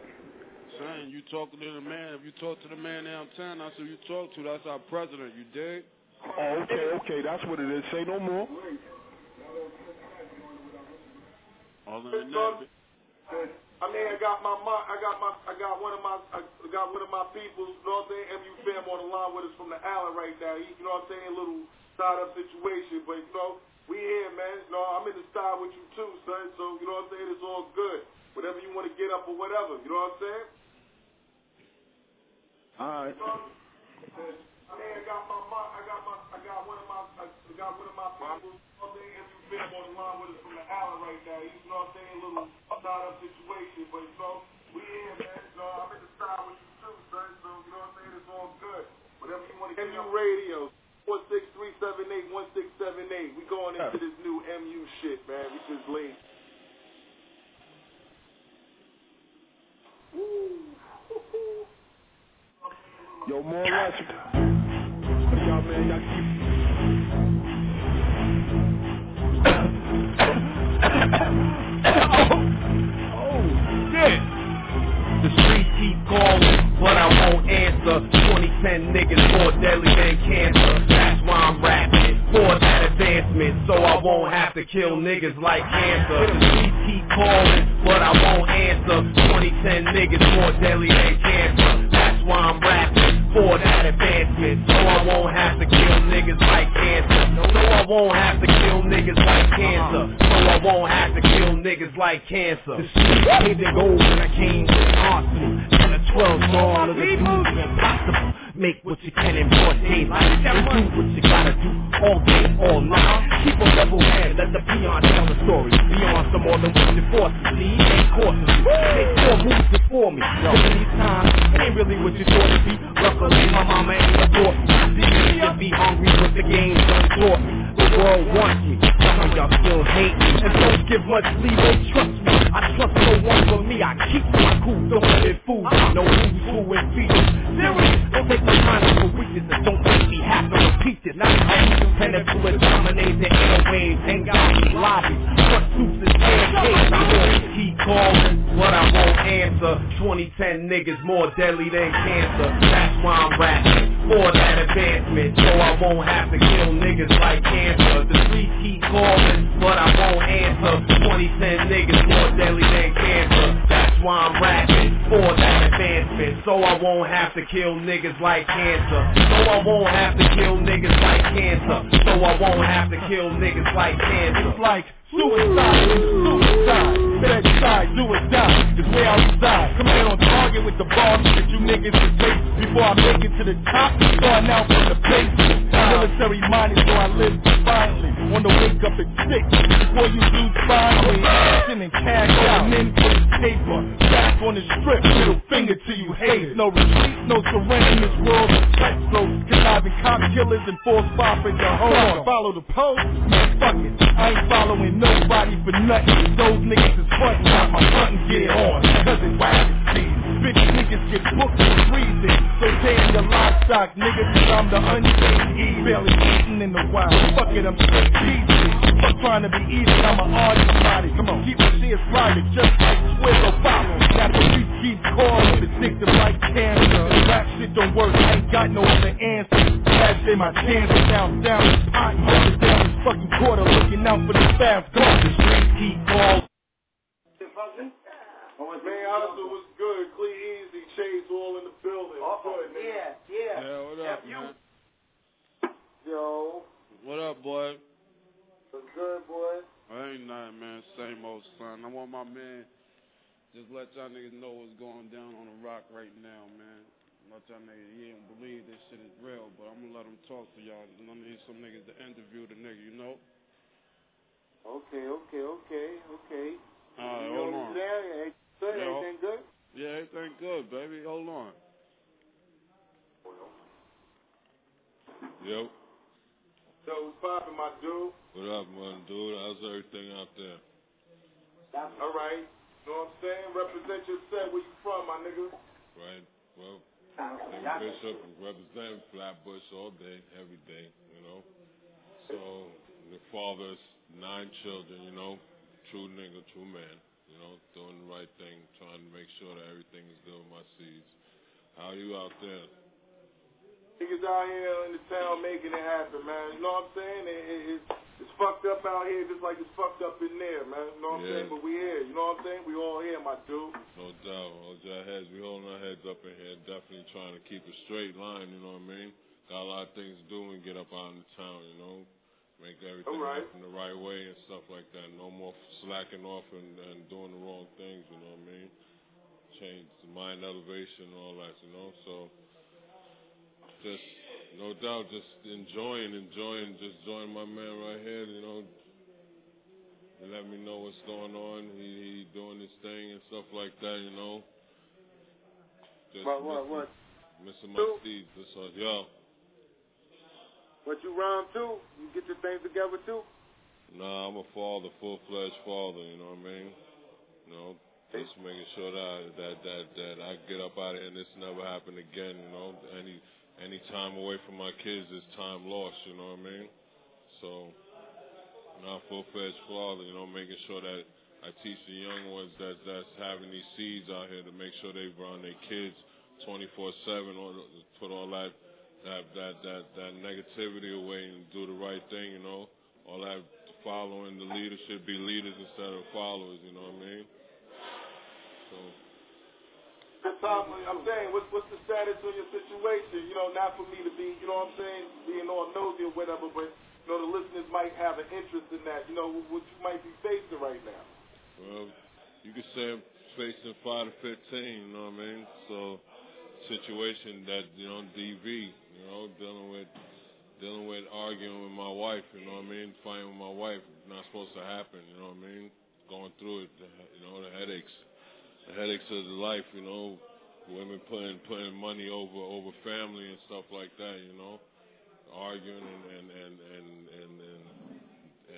Speaker 17: Saying you talking to the man. If you talk to the man downtown, that's who you talk to. That's our president. You dig?
Speaker 22: Oh, okay, okay, that's what it is. Say no more.
Speaker 17: Other than that,
Speaker 2: I mean, I got my, mo- I got my, I got one of my, I got one of my people. You know what I'm saying? MU fam on the line with us from the island right now. He, you know what I'm saying? A little tied up situation, but you know, we here, man. You know, I'm in the style with you too, son. So you know what I'm saying? It's all good. Whatever you want to get up or whatever. You know what I'm saying?
Speaker 22: All right.
Speaker 2: I I got my, I got my, I got one of my, I got one of my people. I'm? MU on the line with us from the island right now. You know what I'm saying? A little tied up situation, but you we here, man. Know, I'm in the style with you too, son. So you know what I'm saying? It's all good. Whatever you want to MU Radio. One six three seven eight one six seven eight. We going into this new MU shit, man. We just late.
Speaker 22: Yo, more or less. Y'all, man, y'all keep.
Speaker 13: Oh, the streets keep calling, but I won't answer. 2010 niggas more deadly than cancer. That's why I'm rapping for that advancement, so I won't have to kill niggas like cancer. The streets keep calling, but I won't answer. 2010 niggas more deadly than cancer. That's why I'm rapping for that advancement, so I won't have to kill niggas like cancer. So I won't have to kill niggas like cancer. Uh-huh. So I won't have to kill niggas like cancer. The streets paid their gold when I came to the arsenal. And a 12 all of the dudes impossible. Make what you can in broad daylight. Do what you gotta do all day, all night. Keep a level head, let the peon tell the story. Beyond some more than what you force to see. Ain't courses. Take four moves before me. So many times, it ain't really what you thought it'd be. Luckily, my mama ain't a me. See, you be hungry with the game done taught me. The world wants me. Some of y'all still hate me. And don't give much leeway, trust me. I trust no one but me. I keep my cool, don't let it fool me. No who's who and features. Serious, don't take my time for weakness and don't make me have to repeat this. Now I penetrate, dominate the airwaves, hang out answer. 2010 niggas more deadly than cancer. That's why I'm rapping for that advancement, so I won't have to kill niggas like cancer. The streets keep calling, but I won't answer. 2010 niggas more deadly than cancer. Why I'm rapping for that advancement, so I won't have to kill niggas like cancer. So I won't have to kill niggas like cancer. So I won't have to kill niggas like cancer.
Speaker 8: It's like suicide, suicide, bedside, do or die, is where I reside. Come in on target with the bars that you niggas can take before I make it to the top. Starting out from the base, military minded, so I live defiantly.
Speaker 14: To wake up at six. Before you do action and cash out. Men put his paper, back on the strip, middle finger to you haters. No retreat, no surrender in this world of cutthroat. Conniving cop killers and false prophets. And hold on, follow the post? Man, fuck it. I ain't following nobody for nothing. Those niggas is frontin' out my front and get on. Cause it's whack season. Bitch niggas get booked for freezing. So damn your livestock, nigga, cause I'm the unsafe E. Barely eating in the wild. Fuck it, I'm straight peasy. Fuck trying to be easy, I'm an artist body. Come on, keep the shit private, just like Swift or follow. Got the street keep calling, addictive like cancer. Rap shit don't work, I ain't got no other answer. Last day my chances down, down, down, down this fucking quarter, looking out for the fast car. The street keep calling.
Speaker 2: Man, Hustle was good. Clee Easy, Chase all in the building. good, man.
Speaker 23: Yeah, yeah.
Speaker 17: Yeah, what up, man?
Speaker 2: Yo,
Speaker 17: What up, boy?
Speaker 2: what's good, boy?
Speaker 17: I ain't nothing, man. Same old son. I want my man. Just let y'all niggas know what's going down on the rock right now, man. Let y'all niggas, he don't believe this shit is real, but I'm gonna let him talk to y'all. I'm gonna need some niggas to interview the nigga, you know?
Speaker 2: Okay, okay, okay, okay.
Speaker 17: Alright,
Speaker 2: you
Speaker 17: hold
Speaker 2: know
Speaker 17: on.
Speaker 2: what there? Hey, good,
Speaker 17: Yo.
Speaker 2: everything good?
Speaker 17: Yeah, everything good, baby. Hold on.
Speaker 24: Yep.
Speaker 2: So, what's poppin', my dude?
Speaker 24: what up, my dude? How's everything out there?
Speaker 2: All right. You know what I'm saying? Represent yourself. Where you from, my nigga?
Speaker 24: Right? Well, uh, St. Bishop represent Flatbush all day, every day, you know. So, the father's nine children, you know, true nigga, true man, you know, doing the right thing, trying to make sure that everything is good with my seeds. How are you out there?
Speaker 2: Niggas out here in the town making it happen, man. You know what I'm saying? It, it, it's, it's fucked up out here just like it's fucked up in there, man. You know what I'm saying? But we here. You know what I'm saying? We all here, my dude.
Speaker 24: No doubt. Hold your heads. We holding our heads up in here. Definitely trying to keep a straight line. You know what I mean? Got a lot of things to do and get up out in the town. You know, make everything
Speaker 2: right.
Speaker 24: happen the right way and stuff like that. No more slacking off and, and doing the wrong things. You know what I mean? Change the mind elevation and all that. You know, so just no doubt, just enjoying, enjoying, just join my man right here. You know, and let me know what's going on. He, he doing his thing and stuff like that, you know. Just
Speaker 2: What, what,
Speaker 24: missing,
Speaker 2: what?
Speaker 24: missing my seeds. That's all. Yo,
Speaker 2: What you rhyme too? You get your things together too?
Speaker 24: nah, I'm a father, full fledged father. You know what I mean? You know, just making sure that that that that I get up out of here and this never happen again. You know, any any time away from my kids is time lost. You know what I mean? So, not a full fledged father. You know, making sure that I teach the young ones that that's having these seeds out here to make sure they run their kids 24/7 or put all that that that that that negativity away and do the right thing. You know, all that following the leadership, be leaders instead of followers. You know what I mean? So.
Speaker 2: Good time. I'm saying, what's what's the status of your situation? You know, not for me to be, you know what I'm saying, being all nosy or whatever, but you know, the listeners might have an interest in that. You know, what you might be facing right now.
Speaker 24: Well, you could say I'm facing five to fifteen, you know what I mean? So situation that, you know, DV, you know, dealing with dealing with arguing with my wife, you know what I mean? Fighting with my wife, not supposed to happen, you know what I mean? Going through it, you know, the headaches. The headaches of the life, you know, women putting putting money over over family and stuff like that, you know. Arguing and and and and and, and,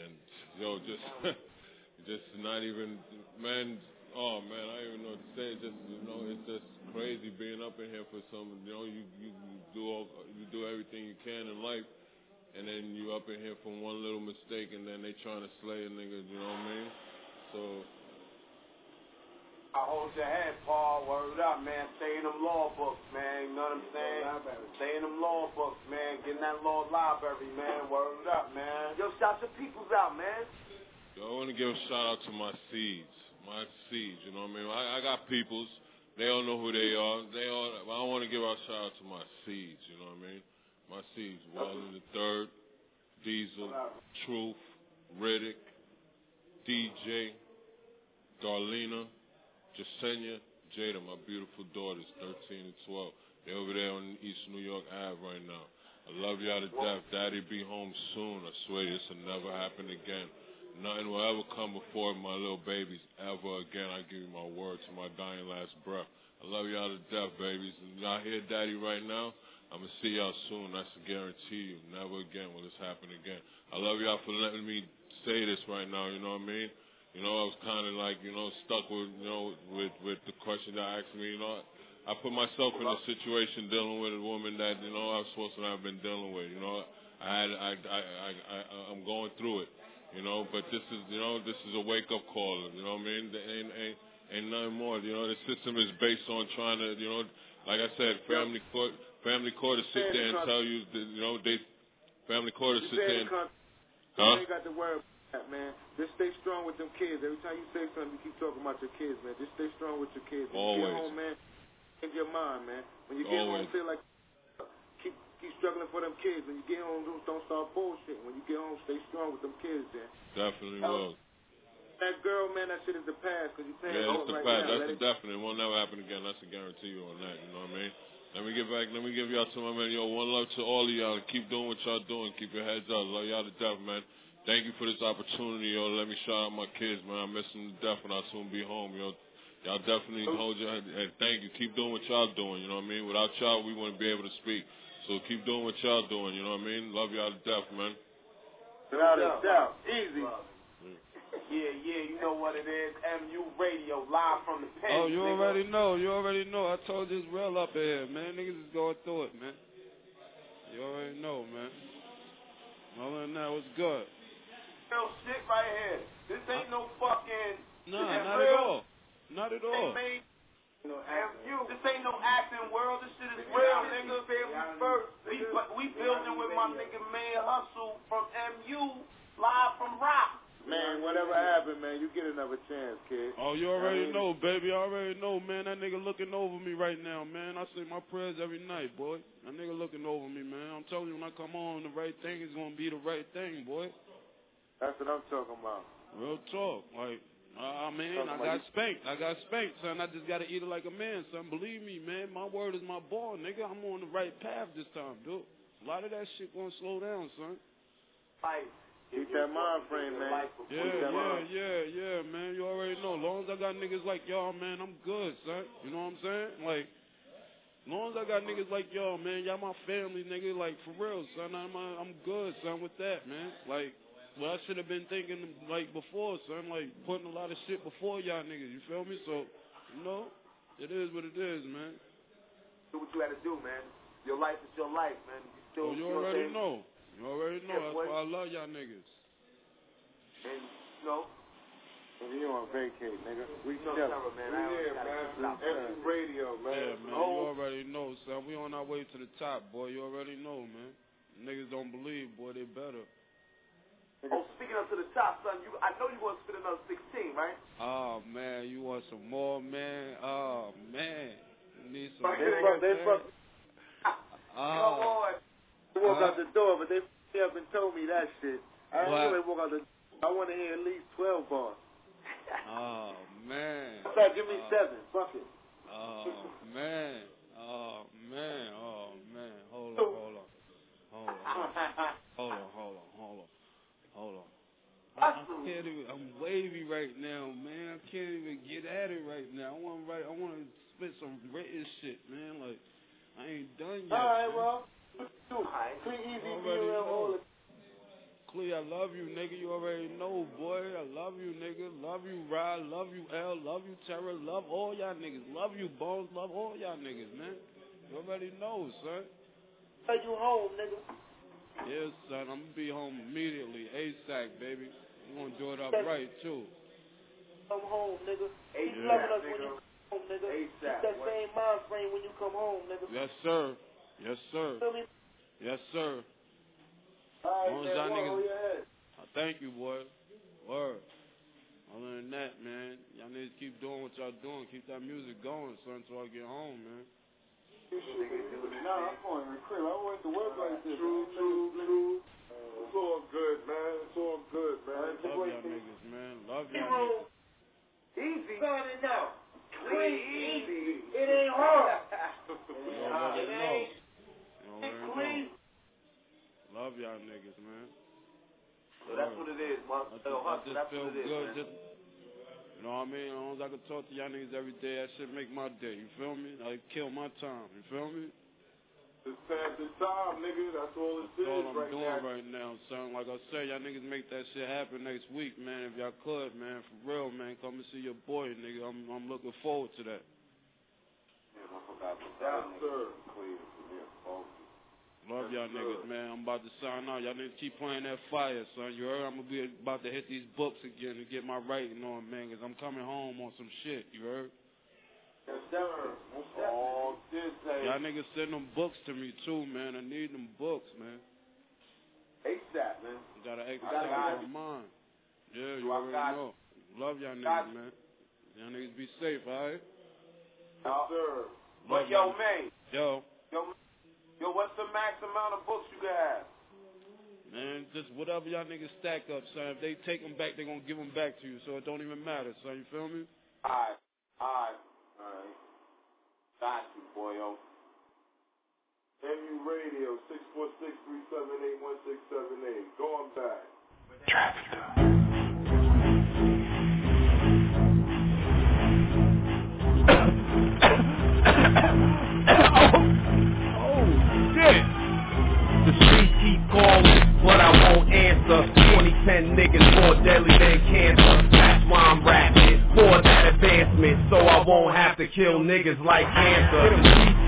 Speaker 24: and yo, just just not even man oh man i don't even know what to say just you know it's just crazy being up in here for some you know you you, you do all, you do everything you can in life and then you up in here from one little mistake and then they trying to slay a nigga you know what i mean so
Speaker 23: I hold your head, Paul. Word up, man. Stay in them law books, man. You know what I'm saying? Stay in them law books, man. Get in that law library, man. Word up, man. Yo, shout your peoples out, man.
Speaker 24: Yo, I want to give a shout out to my seeds, my seeds. You know what I mean? I, I got peoples. They don't know who they are. They all. I want to give a shout out to my seeds. You know what I mean? My seeds. Weldon the Third, Diesel, Truth, Riddick, DJ, Darlena, Jasenia, Jada, my beautiful daughters, 13 and 12. They're over there on East New York Ave right now. I love y'all to death. Daddy be home soon. I swear this will never happen again. Nothing will ever come before my little babies ever again. I give you my word to my dying last breath. I love y'all to death, babies. And y'all hear Daddy right now? I'm gonna see y'all soon. That's a guarantee. You. Never again will this happen again. I love y'all for letting me say this right now. You know what I mean? You know, I was kind of like, you know, stuck with, you know, with with the question that asked me. You know, I put myself in a situation dealing with a woman that, you know, I was supposed to have been dealing with. You know, I had, I, I, I, I I'm going through it. You know, but this is, you know, this is a wake up call. You know what I mean? Ain't, ain't, ain't nothing more. You know, the system is based on trying to, you know, like I said, family court, family court to sit there and tell you, that, you know, they, family court to sit there and,
Speaker 10: You
Speaker 24: huh?
Speaker 10: ain't got to worry about that, man. Just stay strong with them kids. Every time you say something, you keep talking about your kids, man. Just stay strong with your kids. When you
Speaker 24: Always.
Speaker 10: get home, man, change your mind, man. When you get home, feel like keep struggling for them kids. When you get home, don't, don't start bullshit. When you get home, stay strong with them kids, man.
Speaker 24: Definitely
Speaker 10: Oh,
Speaker 24: will.
Speaker 10: That girl, man, that shit is the past because you're playing
Speaker 24: Yeah, that's the
Speaker 10: right
Speaker 24: fact.
Speaker 10: now.
Speaker 24: That's
Speaker 10: Let
Speaker 24: a definite. It won't never happen again. That's a guarantee you on that. You know what I mean? Let me get back. Let me give y'all to my man. Yo, one love to all of y'all. Keep doing what y'all doing. Keep your heads up. Love y'all to death, man. Thank you for this opportunity, yo. Let me shout out my kids, man. I miss them to death, and I'll soon be home, yo. Y'all definitely oh. hold your head. And thank you. Keep doing what y'all doing. You know what I mean? Without y'all, we wouldn't be able to speak. So keep doing what y'all doing. You know what I mean? Love y'all to death, man.
Speaker 10: Without a doubt. Easy.
Speaker 9: Yeah, yeah, you know what it is. MU Radio, live from the oh, pen.
Speaker 17: Oh, you
Speaker 9: nigga.
Speaker 17: already know. You already know. I told you it's real up here, man. Niggas is going through it, man. You already know, man. Other than that, was good.
Speaker 9: Real shit right here. This ain't no fucking.
Speaker 17: Nah,
Speaker 9: this is
Speaker 17: not
Speaker 9: real.
Speaker 17: at all. Not at all.
Speaker 9: Ain't made, MU. This ain't no acting world. This shit is real, nigga. Family first. We we building with my nigga Man Hustle from MU, live from Rock.
Speaker 10: Man, whatever happened, man, you get another chance, kid.
Speaker 17: Oh, you
Speaker 10: I
Speaker 17: already
Speaker 10: mean-
Speaker 17: know, baby. I already know, man. That nigga looking over me right now, man. I say my prayers every night, boy. That nigga looking over me, man. I'm telling you, when I come on, the right thing is gonna be the right thing, boy.
Speaker 10: That's what I'm talking about.
Speaker 17: Real talk. Like, I I mean, I got spanked. I got spanked, son. I just gotta eat it like a man, son. Believe me, man. My word is my ball, nigga. I'm on the right path this time, dude. A lot of that shit gonna slow down, son.
Speaker 9: Like,
Speaker 10: Keep that mind frame, man.
Speaker 17: Yeah, yeah, yeah, yeah, man. You already know. As long as I got niggas like y'all, man, I'm good, son. You know what I'm saying? Like, as long as I got niggas like y'all, man, y'all my family, nigga. Like, for real, son. I'm, uh, I'm good, son, with that, man. Like, well, I should have been thinking, like, before, son. Like, putting a lot of shit before y'all niggas. You feel me? So, you know, it is what it is, man.
Speaker 9: do what you had to do, man. Your life is your life, man. You still,
Speaker 17: Oh, you
Speaker 9: know
Speaker 17: already
Speaker 9: saying?
Speaker 17: know. You already know.
Speaker 9: Yeah,
Speaker 17: That's
Speaker 9: boy.
Speaker 17: why I love y'all niggas.
Speaker 9: And, no. know,
Speaker 10: You on vacate, nigga. We
Speaker 9: no
Speaker 10: together.
Speaker 9: terror, man.
Speaker 10: We
Speaker 9: I
Speaker 10: here, man.
Speaker 9: stop
Speaker 10: MU Radio, man.
Speaker 17: Yeah, man, you
Speaker 10: Oh,
Speaker 17: already know, son. We on our way to the top, boy. You already know, man. Niggas don't believe, boy. They better.
Speaker 9: Oh, speaking up to the top, son, you I know you want to spit another 16, right?
Speaker 17: Oh man, you want some more, man? Oh man, you need some
Speaker 10: They
Speaker 17: more.
Speaker 10: fuck, they
Speaker 17: man?
Speaker 10: fuck.
Speaker 9: Come
Speaker 17: Oh,
Speaker 9: on.
Speaker 10: Walk
Speaker 17: Uh-huh.
Speaker 10: out the door, but they f- up and told me that shit. I
Speaker 17: What?
Speaker 10: knew they walk out the I want to hear at least 12 bars.
Speaker 17: oh man.
Speaker 10: So give me
Speaker 17: Oh,
Speaker 10: seven. Fuck it.
Speaker 17: Oh man. Oh man. Oh man. Hold on. Hold on. Hold on. Hold on. Hold on. Hold on. Hold on. I, I can't even. I'm wavy right now, man. I can't even get at it right now. I want to write. I want to spit some written shit, man. Like I ain't done yet.
Speaker 10: All right,
Speaker 17: man.
Speaker 10: well, do. Pretty easy to be around all the
Speaker 17: Clee, I love you, nigga. You already know, boy. I love you, nigga. Love you, Rod. Love you, L. Love you, Terror. Love all y'all niggas. Love you, Bones. Love all y'all niggas, man. You already know, son.
Speaker 10: Take you home, nigga.
Speaker 17: Yes, son. I'm gonna be home immediately. ASAC, baby. You gonna do it up right, too.
Speaker 10: Come home, nigga. Keep
Speaker 17: Yeah.
Speaker 10: loving us when you come home, nigga. Keep that same mind frame when you come home, nigga.
Speaker 17: Yes, sir. Yes, sir. Yes, sir.
Speaker 10: All
Speaker 17: As
Speaker 10: right,
Speaker 17: long as
Speaker 10: man.
Speaker 17: y'all niggas-
Speaker 10: hold.
Speaker 17: I thank you, boy. Word. Other than that, man, y'all niggas keep doing what y'all doing. Keep that music going, son, until I get home, man.
Speaker 10: Nah, I'm going to the crib. I went to work like this.
Speaker 2: True, true, true. It's all good, man. It's all good, man.
Speaker 17: Love y'all niggas, man. Love y'all niggas.
Speaker 9: Easy.
Speaker 10: Sign it now.
Speaker 9: Clean, easy.
Speaker 10: It ain't hard.
Speaker 17: You already know. You already know. Love y'all niggas, man.
Speaker 23: So that's what it is, man.
Speaker 17: I just,
Speaker 23: Yo,
Speaker 17: I just
Speaker 23: that's
Speaker 17: feel
Speaker 23: what it is,
Speaker 17: good.
Speaker 23: man.
Speaker 17: Just, you know what I mean? As long as I can talk to y'all niggas every day, that shit make my day. You feel me? I kill my time. You feel me?
Speaker 2: Just pass the time, nigga. That's all it
Speaker 17: That's all I'm
Speaker 2: right
Speaker 17: doing
Speaker 2: now.
Speaker 17: right now, son. Like I said, y'all niggas make that shit happen next week, man. If y'all could, man, for real, man, come and see your boy, nigga. I'm I'm looking forward to that.
Speaker 2: Yes, sir.
Speaker 17: Love y'all niggas, man. I'm about to sign out. Y'all niggas keep playing that fire, son. You heard? I'm gonna be about to hit these books again and get my writing on, man, because I'm coming home on some shit. You heard?
Speaker 2: Yes, sir. Oh.
Speaker 17: Y'all niggas send them books to me too, man. I need them books, man.
Speaker 23: ASAP, man.
Speaker 17: You gotta
Speaker 23: got
Speaker 17: exercise
Speaker 23: it.
Speaker 17: my mind. Yeah, you
Speaker 23: You
Speaker 17: already know. Love y'all
Speaker 23: Got
Speaker 17: niggas, man. Y'all niggas be safe, alright?
Speaker 23: Yes, sir.
Speaker 17: Love
Speaker 23: But yo, man.
Speaker 17: Yo,
Speaker 23: Yo, yo, what's the max amount of books you can have?
Speaker 17: man, just whatever y'all niggas stack up, son. If they take them back, they gonna give them back to you, so it don't even matter, son. You feel me?
Speaker 23: Alright, alright, alright. Got you, boy, yo.
Speaker 2: MU Radio, 646-378-1678. Going back.
Speaker 13: Oh, calling, but I won't answer. 2010 niggas more deadly than cancer. That's why I'm rapping for that advancement, so I won't have to kill niggas like cancer.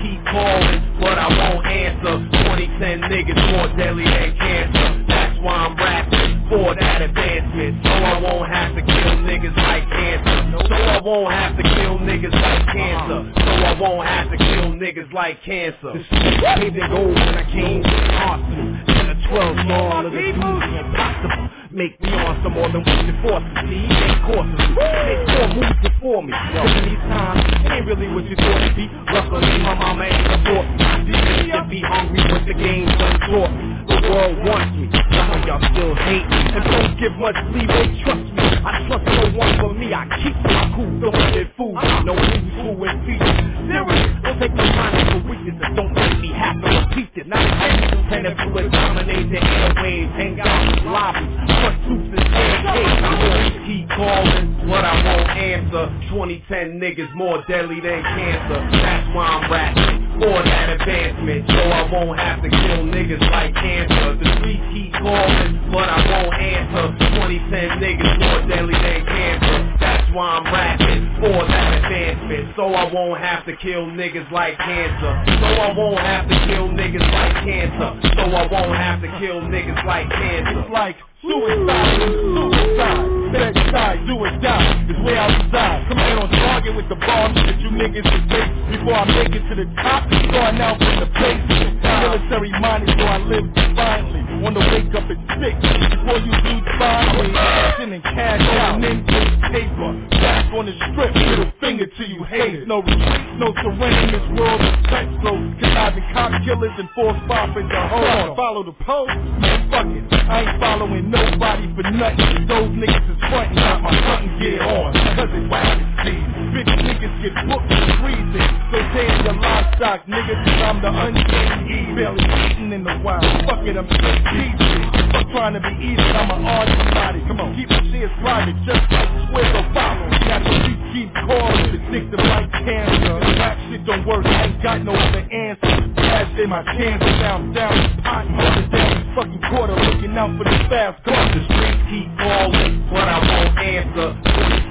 Speaker 13: Keep calling, but I won't answer. 2010 niggas more deadly than cancer. That's why I'm rapping for that advancement, so I won't have to kill niggas like cancer. So I won't have to kill niggas like cancer. So I won't have to kill niggas like cancer. Streets paid in gold when I came to the the 12 small of the impossible. Make me on some more than what you forced to see. Make courses. Make four moves before me. Cause these times, it ain't really what you thought it'd be. Luckily, my mama ain't support me. Niggas be hungry, but the game done taught me. The world wants me. Some of y'all still hate me. And don't give much leeway, trust me. I trust no one but me. I keep my cool, don't get food. No who's who and features. Serious, don't take my mind for weakness and don't make me to repeat it. Not again. Tend to dominate the airwaves, hang out in lobbies, put troops in staircase. I won't keep calling, but I won't answer. 2010 niggas more deadly than cancer. That's why I'm rapping for that advancement, so I won't have to kill niggas like cancer. The streets keep calling, but I won't answer. 2010 niggas more deadly than cancer. That's why I'm rapping for that advancement, so I won't have to kill niggas like cancer. So I won't have to kill niggas like cancer. So I won't have to kill niggas like cancer.
Speaker 14: It's like suicide, suicide, bedside, do or die is where I reside. Come in on target with the bombs that you niggas can take before I make it to the top. Starting out from the place, military minded, so I live defiantly. On the wake up at six, before you do find me, sending cash out, into paper, back on the strip, middle finger to you haters. No retreat, no surrender in this world of sex flow, conniving cop killers and false prophets are hard. Follow the post, man, fuck it. I ain't following nobody for nothing. Those niggas is frontin', got my button get on, cause it's wild to see. Big niggas get booked for freezing, so damn your livestock, nigga, cause I'm the unchained E, barely eating in the wild. Fuck it, I'm straight peaceful. Fuck trying to be easy, I'm an artist body. Come on, keep my shit private, just like or follow. What we keep calling, addictive like cancer. Rap shit don't work, I ain't got no other answer. Cash in my chances, now I'm down, pot, mother down, fucking quarter, looking out for the fast car.
Speaker 13: The streets keep calling, but I won't answer.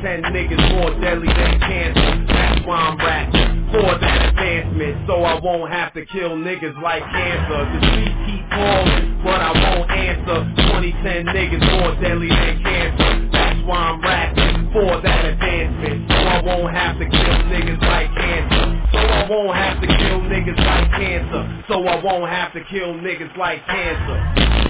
Speaker 13: 2010 niggas more deadly than cancer. That's why I'm rapping for that advancement, so I won't have to kill niggas like cancer. The streets keep calling, but I won't answer. 2010 niggas more deadly than cancer. That's why I'm rapping for that advancement, so I won't have to kill niggas like cancer. So I won't have to kill niggas like cancer. So I won't have to kill niggas like cancer.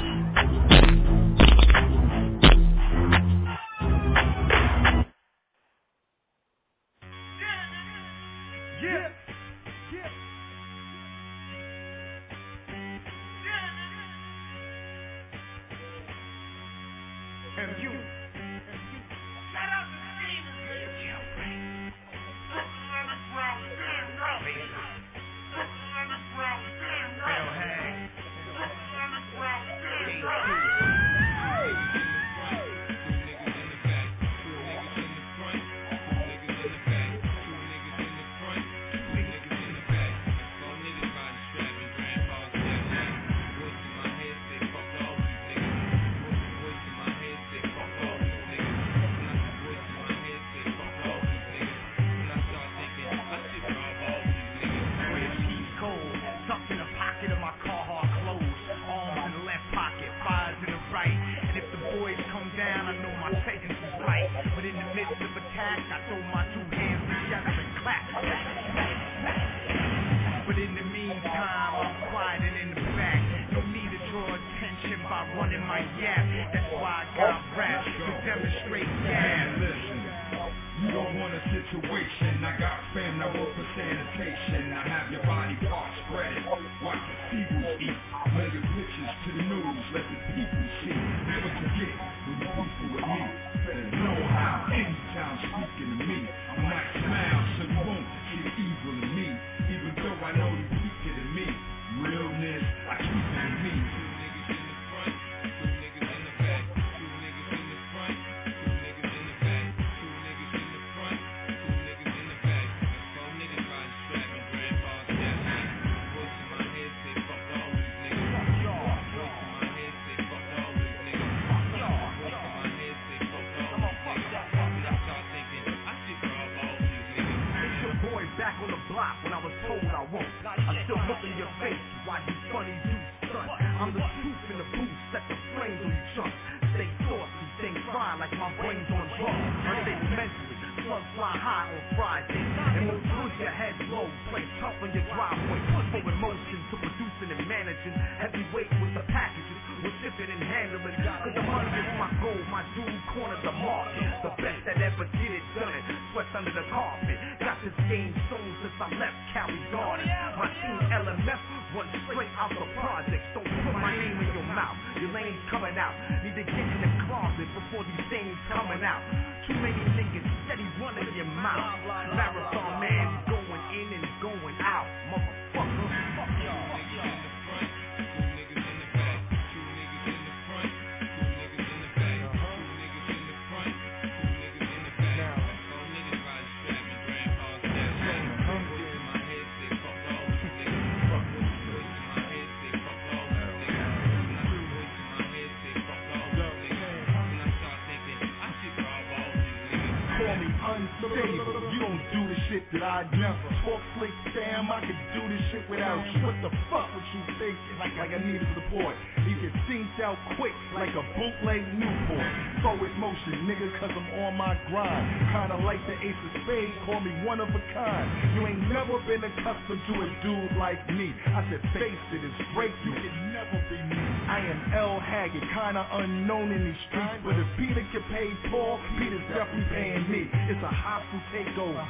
Speaker 14: execution, nigga, cause I'm on my grind. Kinda like the ace of spades, call me one of a kind. You ain't never been accustomed to a dude like me. I said face it, it's break you, can never be me. I am L Haggard, kinda unknown in these streets, but if Peter can pay Paul, Peter's definitely paying me. It's a hostile takeover.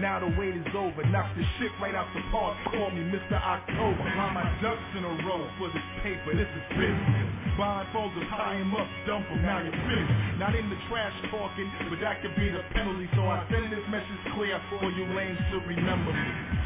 Speaker 14: Now the wait is over, knock the shit right out the park. Call me Mr. October. Line my ducks in a row for this paper. This is business. Blindfolds folders, tie him up, dump him. Now you're finished. Not in the the trash talking, but that could be the penalty. So I send this message clear for you lanes
Speaker 25: to
Speaker 26: remember me.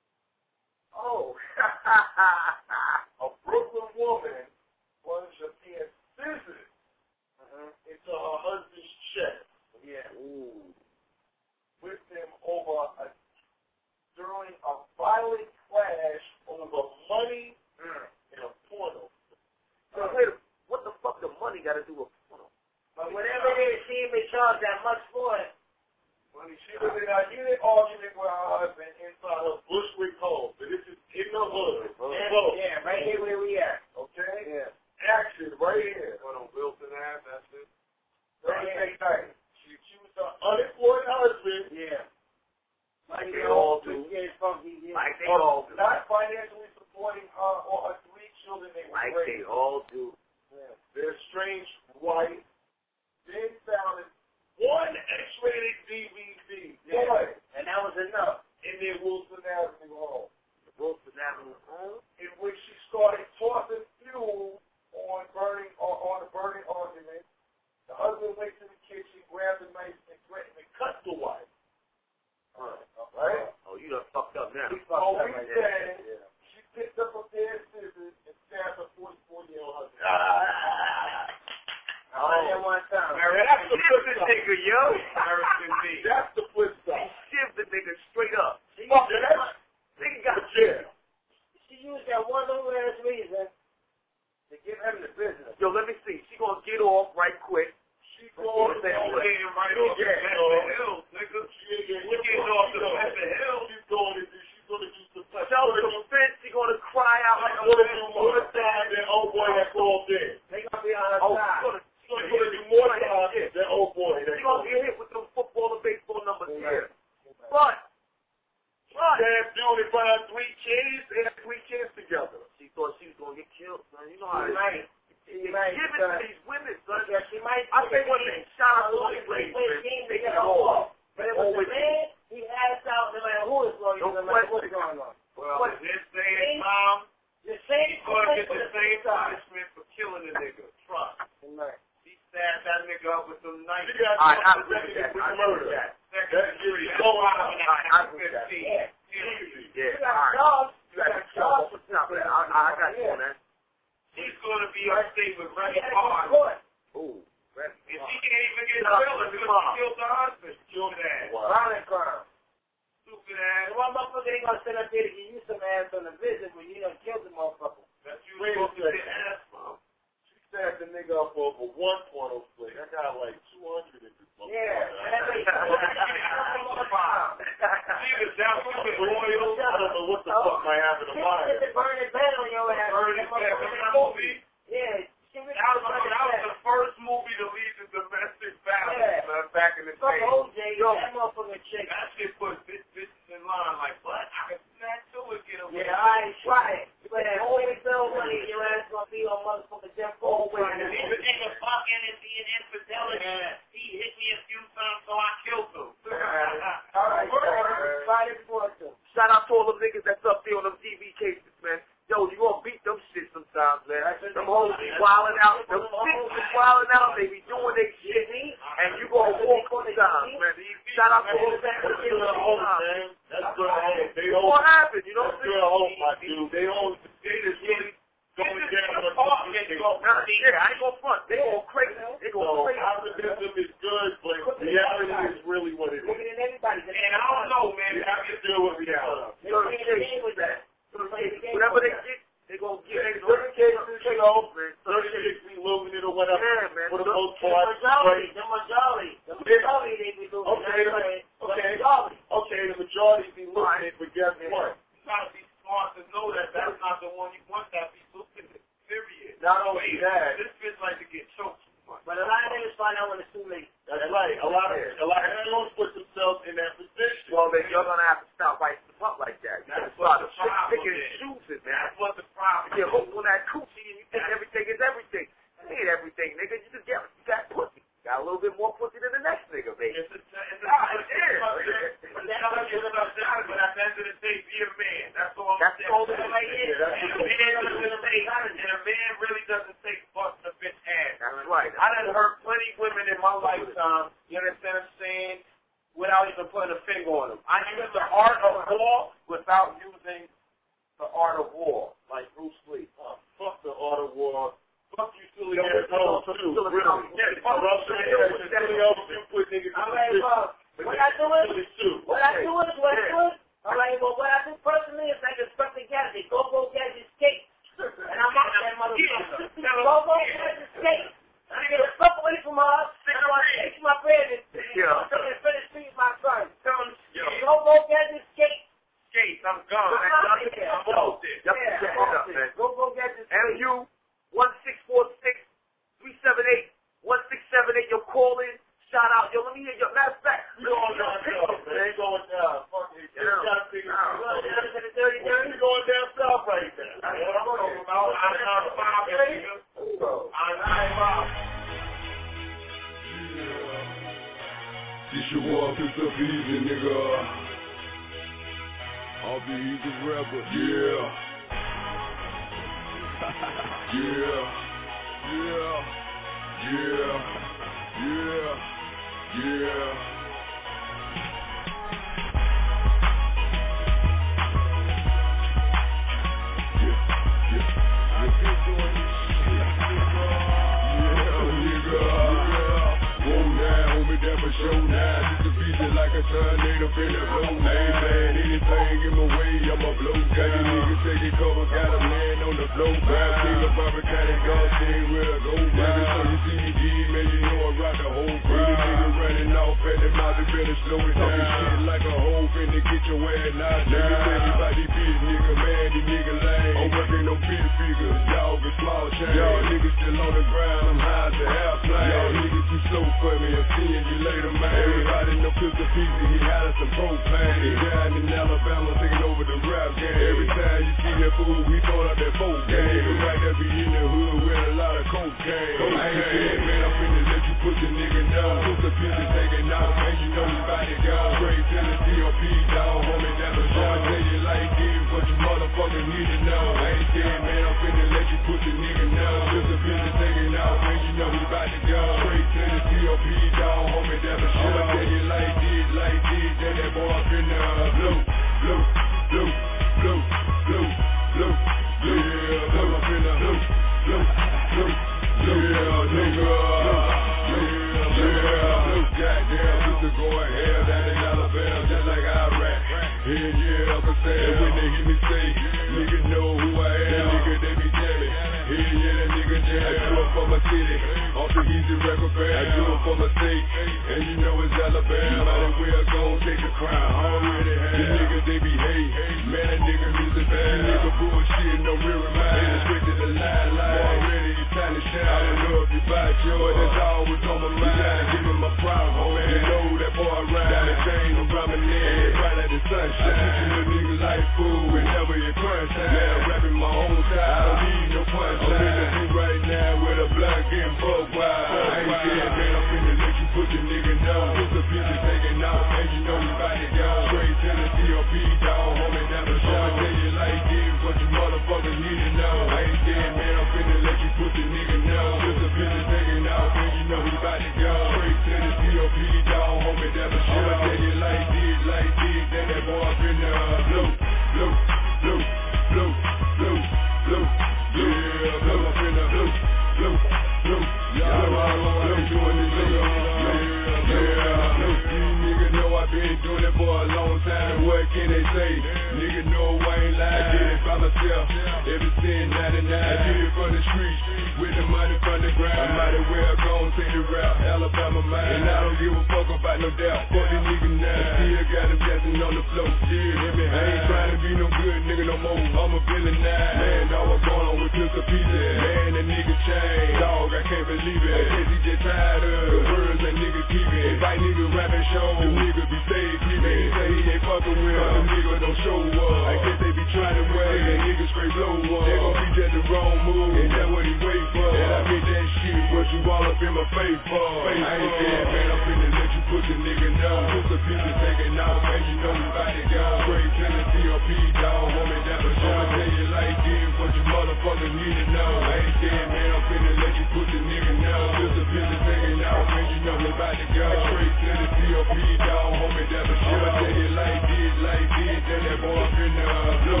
Speaker 27: Ever since 99, I did it from the streets. With the money from the ground. I might as well go and take the rap. Alabama mine. And I don't give a fuck about no doubt. Fuck these niggas now. I Still got them dancing on the floor. Still hear me. I ain't trying to be no good nigga no more. I'm a villain now. Man, dog, what's going on with Pistol Peasy? Man, that nigga changed. Dog, I can't believe it. I guess he just tired of the words that niggas keeping. If I nigga rapping shows, them niggas be staying keeping. He say he ain't fucking with us. Them niggas don't show up. I guess they trying to wait. That niggas straight blow up. They gon' the wrong move. And that's what he wait for. And I get that shit. What you all up in my face for? I ain't scared, man. I'm finna let you put the nigga down. Put the pieces taking out. Man, you know we bout to go. Straight to the COP, dog. Woman, that's a show. I tell you like this. What you motherfuckers need to know. I ain't scared, man. I'm finna let you put the nigga down. Put the pieces taking out. Man, you know we bout to go. Straight to the COP, dog. Homie, that's a show. I tell you like this, like this. Then that boy finna blow,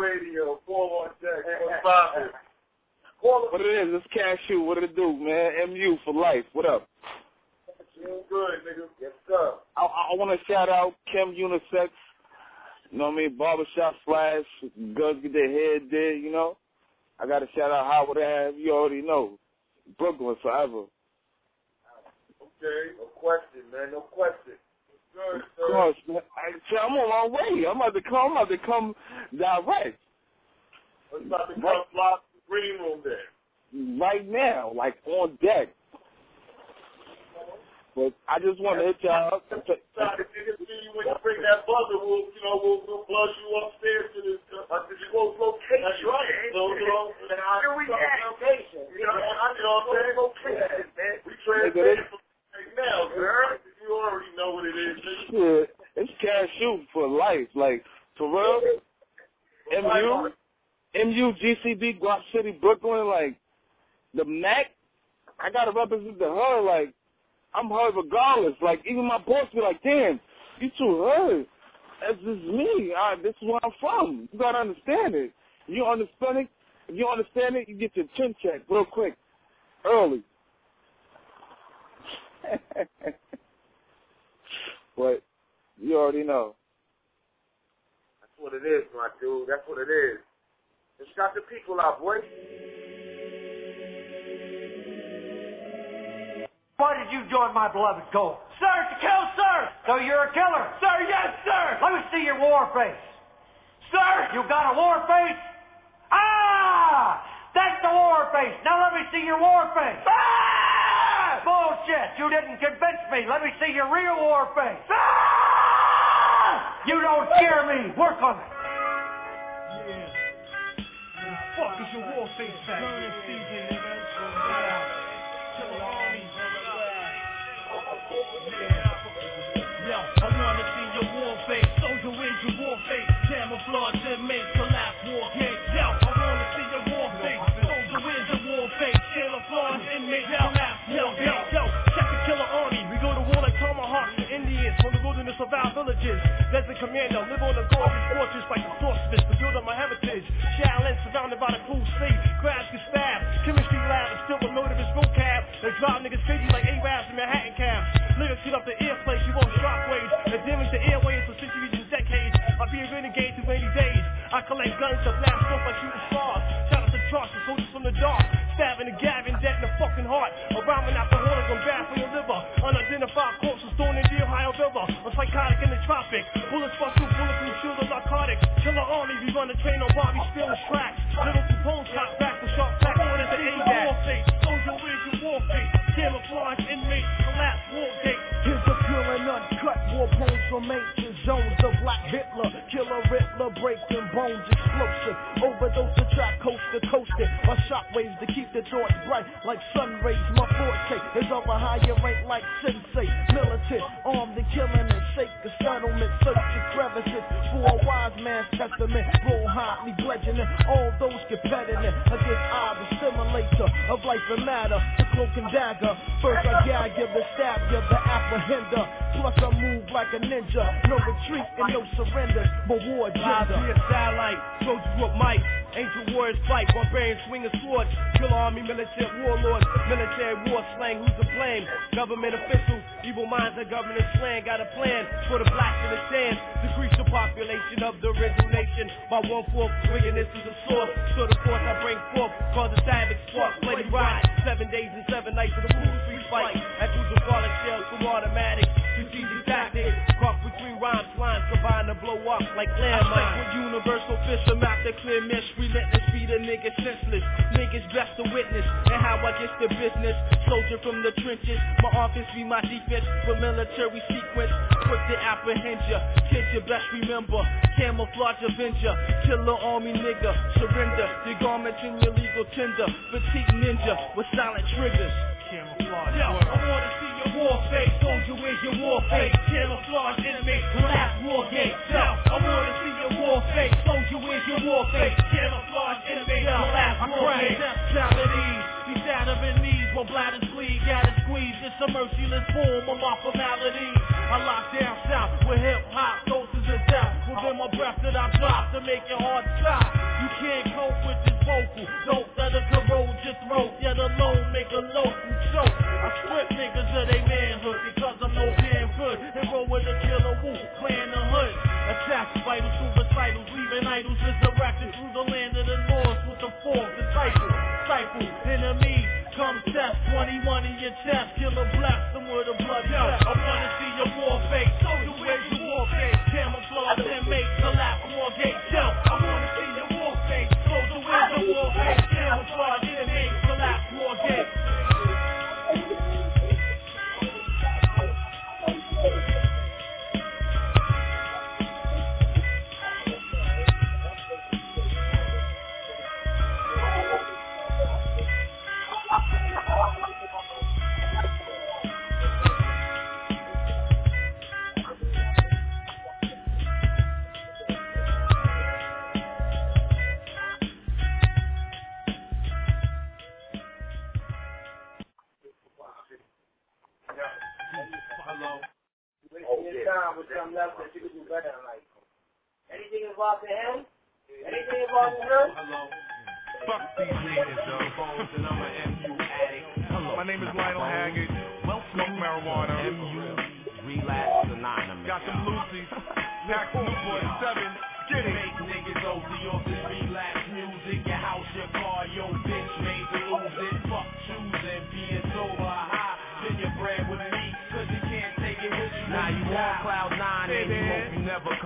Speaker 26: Radio, 416.
Speaker 23: What it is, it's Cashew. What it do, man? MU for life. What up?
Speaker 26: Good, nigga. Yes, sir.
Speaker 23: I, I want to shout out Kim Unisex. You know what I mean? Barbershop Slash. Girls get their hair did, you know? I got to shout out Howard Ave. You already know. Brooklyn forever.
Speaker 26: Okay, no question, man, no question. Good,
Speaker 23: Of course, man. I, I'm on my way. I'm about to come. I'm about to come direct.
Speaker 26: Let's about to come block the green room there.
Speaker 23: right now, like on deck. But I just want to hit y'all up.
Speaker 26: Sorry, nigga, see you when you bring that buzzer, we'll, you know, we'll, we'll buzz you upstairs to the, uh, to the close location. That's right. So, you know, and I,
Speaker 15: Here we at.
Speaker 26: location. You know, I, you know what I'm saying? Location, man. We
Speaker 23: Nigga,
Speaker 26: translated from right now, girl. You already know what it is, nigga.
Speaker 23: Shit, it's cashew for life. Like, for real, MU, MU, GCB, Guap City, Brooklyn, like, the Mac, I got to represent the hood. Like, I'm her regardless. Like, even my boss be like, damn, you too hood. That's just me. Uh, this is where I'm from. You got to understand it. You understand it? If you understand it, you get your chin checked real quick, early. but you already know.
Speaker 26: That's what it is, my dude. That's what it is. Just shout the people out, boy.
Speaker 28: Why did you join my beloved cause? Sir, to kill, sir! So you're a killer? Sir, yes, sir! Let me see your war face. Sir, you got a war face? Ah! That's the war face. Now let me see your war face. Ah! Bullshit. You didn't convince me. Let me see your real war face. Ah! You don't scare me. Work on it.
Speaker 29: Fuck is your war face back? Yo, I wanna see your war face. Soldier wins your war face. Camouflage and collapse war gate. Yo, I wanna see your war face. Soldier wins your war face. Camouflage and collapse gate. Yo, check killer army. We go to war like tomahawks and Indians from the wilderness of our villages. Desert commando, live on the gorgeous fortress like the sorceress to build up my heritage. Shaolin surrounded by the cool sleep. Crabs get stabbed. Chemistry lab is still a motivist vocab. They drive niggas crazy like Cabs. Lyrics shoot up the air place, you want shockwaves. That damage the airways for centuries and decades. I'll be a renegade through rainy days. I collect guns to blast off like shooting stars. Shout out to Charles, soldiers from the dark. Stabbing and gabbing, dead in the fucking heart. A rhyming horns on bad for your liver. Unidentified corpses thrown in the Ohio River. A psychotic in the tropic. Bullets bust through bullets from shield of narcotics. Killarmy, we run the train on Bobby Steele's tracks. Little Capone cop back
Speaker 7: ancient zones. The black Hitler, killer Riddler, breaking bones, explosive. Overdose the track, coast to coast. By shockwaves to keep the thoughts bright like sun rays. My forte is of a higher rank like sensei. Militant, armed and killing and shake the settlement. search the crevices for a wise man's testament. Roll hotly bludgeoning all those competitive against I, the simulator of life and matter. The cloak and dagger. First I gag you, the stab you, the apprehender. Plus I move like a ninja. No retreat and no surrender, but war
Speaker 29: Live
Speaker 7: agenda.
Speaker 29: via satellite, soldiers with might, Angel warriors fight, barbarians swing a sword. Killarmy, military warlords, military war slang. Who's to blame? Government officials, evil minds and government slang. Got a plan for the blacks in the sand. Decrease the population of the original nation by one fourth. Wickedness is a source, so the force I bring forth. Cause the savage spark, bloody ride. Seven days and seven nights of the food free fight. At crucial falling shells from automatic. Strategic tactics, cross between rhymes, lines combine to blow up like landmines. With universal fisher, map the clear mesh, relentless, beat a nigga senseless. Niggas best to witness, and how I get the business. Soldier from the trenches, my offense be my defense. For military sequence, quick to apprehend ya. Kids you best remember, camouflage avenger, Killarmy nigga. Surrender your garments in your legal tender. Petite ninja with silent triggers. Camouflage. Yo, I wanna see your war face, soldier, where's your war face? Camouflage, enemy, collapse, war gate. Yo, I wanna see your war face, soldier, where's your war face? Camouflage, enemy, collapse, war gate. Death these shattering knees, my bladders bleed, gotta squeeze. It's a merciless form of my formality. I lock down south with hip hop, doses of death. Within my breath that I drop to make your heart stop. You can't cope with this vocal. Don't let it corrode, your throat. Yet alone, make a local choke. I strip niggas of their manhood because I'm no damn good. And roll with a killer woo, playing the hood. Attack vitals through recitals, leaving idols resurrected through the land of the lost with the fourth disciple. Disciple, enemy, come test 21 in your chest. Killer blast them with a blood Yo, I wanna see your war face. Soldier, where's your war face? Camouflage and make collapse war gate. Yo, I wanna see your war face. Soldier, where's your war face? Camouflage
Speaker 26: Anything involving him? Anything involving her?
Speaker 13: Hello. Fuck these niggas, yo. and I'm an MU addict. Hello. My name is Lionel Haggard. Well, Smoke marijuana. MU
Speaker 30: relapse anonymous.
Speaker 14: Got some Lucy's, Max Newport, seven. Get it.
Speaker 13: Make niggas OD off this relapse music. Your house, your car, your bitch made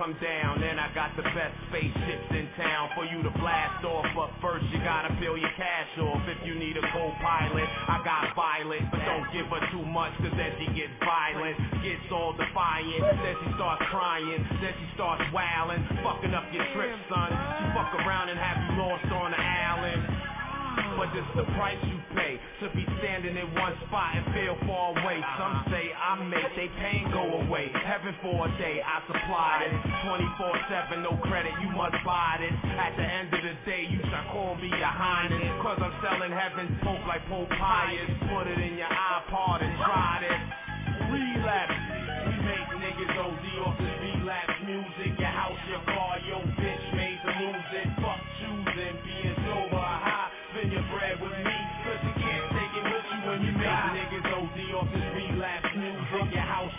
Speaker 30: come down. Then I got the best spaceships in town for you to blast off. But first you gotta pay your cash off. If you need a co-pilot, I got Violet, but don't give her too much, cause then she gets violent, gets all defiant. Then she starts crying, then she starts wailing, fucking up your trip, son. She fuck around and have you lost on the island. But it's the price you pay to be standing in one spot and feel far away. Some uh-huh. say I make they pain go away. Heaven for a day, I supply it. 24-7, no credit, you must buy it. At the end of the day, you shall call me your highness. Cause I'm selling heaven's hope like Pope Pius. Put it in your iPod and try it. Relapse.
Speaker 13: We make niggas OD off this relapse music. Your house, your car, your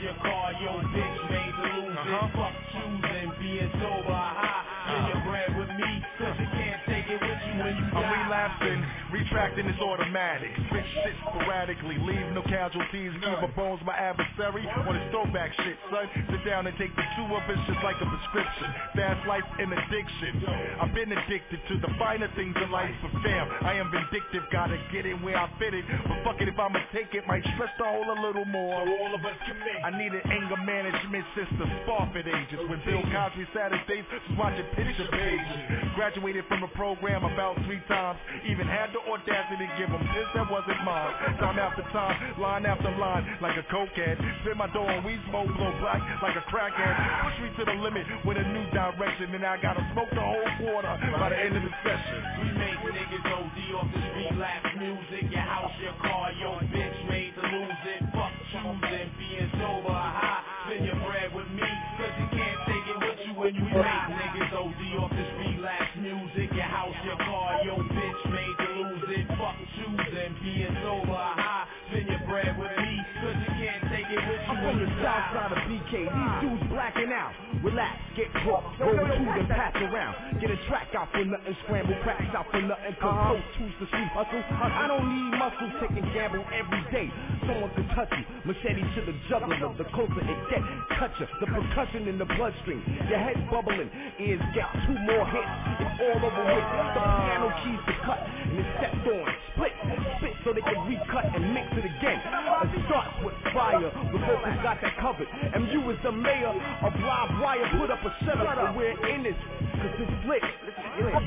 Speaker 13: Your car, your bitch made to lose it. Fuck choosing, being sober, high. Spend your bread with me, cause you can't take it with you when you die.
Speaker 14: relapsing, retracting is automatic. Spit shit sporadically, leave no casualties, neither bones my adversary. On his throwback shit, son. Sit down and take the two of us just like a prescription. Fast life and addiction. I've been addicted to the finer things in life for fam. I am vindictive, gotta get it where I fit it. But fuck it, if I'ma take it, might stretch the hole a little more. So all of us can make I need an anger management system, Sparford ages. When Bill Cosby Saturdays was watching picture pages. Graduated from a program about three times. Even had the audacity to give them this that wasn't mine. Time after time, line after line, like a cokehead. Spit my dough on weed smoke, blow black like a crackhead. Push me to the limit with a new direction, and I gotta smoke the whole quarter by the end of the session.
Speaker 13: We make niggas OD off this relapse music. Your house, your car, your bitch made to lose it. Fuck choosing, being sober, high. Spend your bread with me, cause you can't take it with you when you die. Niggas OD off this relapse music. Your house, your car, your being sober, high. Your bread with me, cause you can't take it with you
Speaker 7: I'm from the south side of BK. These ah. dudes blacking out. Relax, get caught, roll two and pass around. Get a track out for nothing, scramble cracks out for nothing. Uh-huh. Cause those two's the street hustle. I don't need muscle, taking gamble every day. Someone could touch you, machete to the jugular. The closer it gets, cut you. The percussion in the bloodstream. Your head bubbling, ears get two more hits. It's all over with. The piano keys to cut, and it's stepped on. Split, spit so they can recut and mix it again. It starts with fire. The vocals got that covered. MU is the mayor of live wire. Put up a setup and we're in this. Cause it's lit.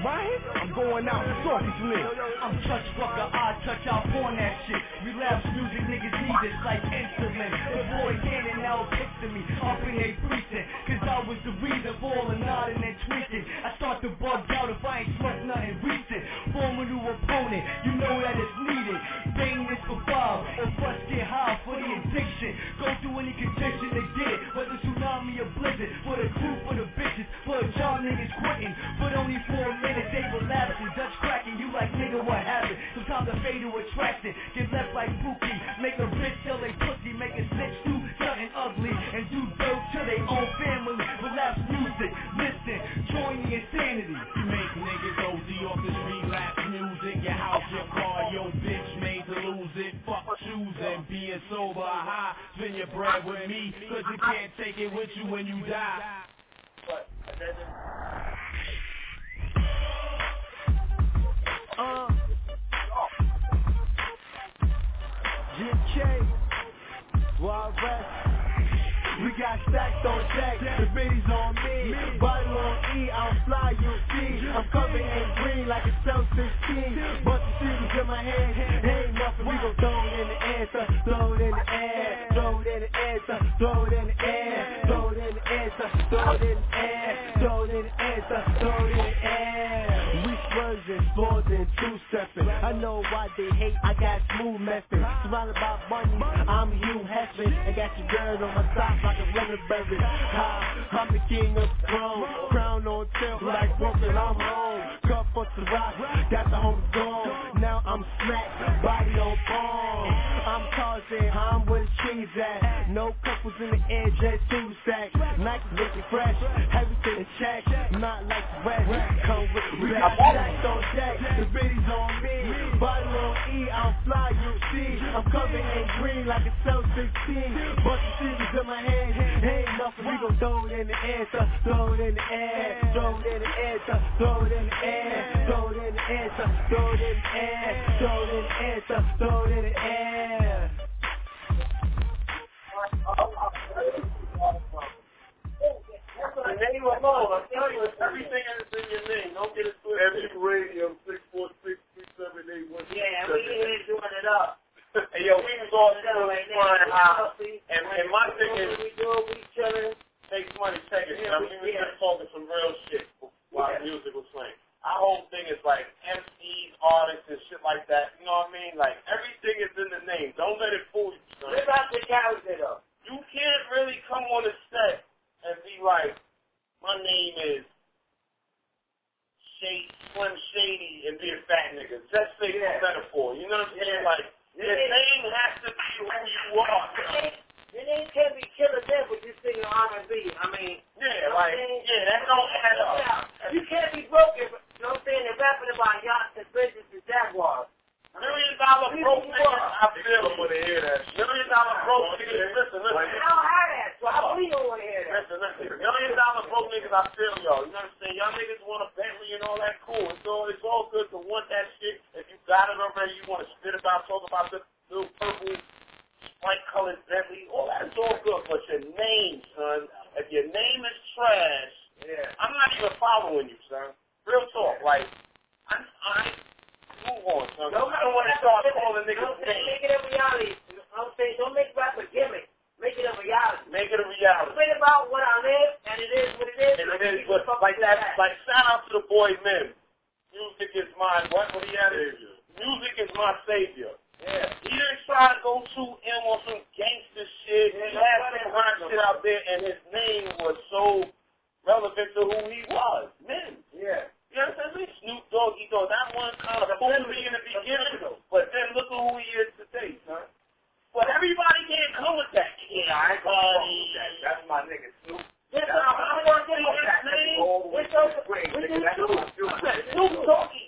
Speaker 7: Mine. I'm going out. As lit.
Speaker 9: I'm touch fucker, I touch out on that shit. Relapse music, niggas need this like insulin. The boy Cannon now picture me up in they precinct. Cause I was the reason for all the nodding and tweaking. I start to bug out if I ain't smoked nothing recent. Form a new opponent, you know that it's needed. Bang this for five, or bust get high for the addiction. Go through any condition to get it, whether tsunami or blizzard. For the crew, for the bitches, the y'all niggas quitting. But only for a minute they relapsing, Dutch cracking. You like nigga, what happened? Sometimes I fade to attraction, get left like Pookie. Make a bitch tell they pussy, make a snitch do something ugly, and do dirt to their own family. Relapse music, listen, join the insanity.
Speaker 13: Spend bread with me, cause you can't take it with you when you die.
Speaker 7: Uh. GK. Wild West. We got stacks on deck, the bitties on me, bottle on E, I'm fly, you see. I'm covered in green like a cell 16. Bunch of shooters in my hand, ain't nothing. We gon' throw it in the air, throw it in the air, throw it in the air, throw it in the air, throw it in the air, throw it in the air, throw it in the air, throw it in the air. Swerving, more than two stepping. I know why they hate, I got smooth method. Surrounded by money, I'm Hugh Heflin. I got your girl on my side like a Winterberry. Ha, I'm the king of the throne. Crown on tilt like Brooklyn, I'm home. Cup for the rock, got the home gone. Now I'm smacked, body on palm. I'm cars in, I'm where the trees at. No couples in the air, just two sacks. Nike looking fresh, everything in check. Not like the rest, come with the rest. Stacks on deck, the biddies on me. Bottle on E, I'm fly, you see. I'm covered in green like a Cell 16. Bunch of shooters in my hand, ain't nothing. We gon' throw it in the air, throw it in the air. Throw it in the air, so throw it in the air. Throw it in the air, so throw it in the air. Throw it in the air, so throw it in the air.
Speaker 26: The name alone, I'm you, everything is in your name. Don't get it twisted. MU Radio, 646-3781.
Speaker 31: Yeah, we in here doing it up.
Speaker 26: Hey, yo, we was all chilling, flying high. And, and my thing is,
Speaker 31: we do, we chilling.
Speaker 26: takes money, take it. I mean, we just talking some real shit while the music was playing. Our whole thing is like MCs, artists, and shit like that. You know what I mean? Like, everything is in the name. Don't let it fool you, son.
Speaker 31: Live out the character, though.
Speaker 26: You can't really come on the set and be like, my name is Shade, Slim Shady, and be a fat nigga. Just say yeah. metaphor. You know what I'm saying? Like, your name has to be who you are.
Speaker 31: Your name can't be Killer Death, but you sing R&B. I mean,
Speaker 26: Yeah, like, yeah, that don't add up.
Speaker 31: You can't be broken. You know what I'm saying? They're rapping about yachts and bridges and jaguars.
Speaker 26: Million dollar broke niggas, I feel them when they hear that. Million dollar broke niggas, listen, listen.
Speaker 31: I don't have that, so I don't want to hear that.
Speaker 26: Listen, listen. Million dollar broke niggas, I feel y'all. You know what I'm saying? Y'all niggas want a Bentley and all that cool. It's all, it's all good to want that shit. If you got it already, you want to spit about, talk about the little purple, white colored Bentley, all that's all good. But your name, son, if your name is trash,
Speaker 31: Yeah.
Speaker 26: I'm not even following you, son. Real talk. Like, I'm, I move on, son.
Speaker 31: Don't
Speaker 26: I don't want to start calling niggas
Speaker 31: Don't
Speaker 26: names.
Speaker 31: make it a reality. You know what I'm saying? Don't make rap a gimmick. Make it a reality.
Speaker 26: Make it a reality.
Speaker 31: Spit about what I live, and it is what it is.
Speaker 26: And it is what, like that, like shout out to the boy Mims. Music is my, what, what he had? Music is my savior.
Speaker 31: Yeah.
Speaker 26: He didn't try to go too in on some gangster shit. He had some hot shit out there, and his name was so relevant to who he was. Mims.
Speaker 31: Yeah.
Speaker 26: You know what I'm saying? Snoop Doggy Dogg. That one kind of fooled in the beginning, but then look at who he is today, son. But everybody can't come with that.
Speaker 31: Yeah, I ain't gonna fuck with that. Um, that's my nigga Snoop. Gonna say his name. It's so great. We do Snoop.
Speaker 26: Snoop Doggy Dogg.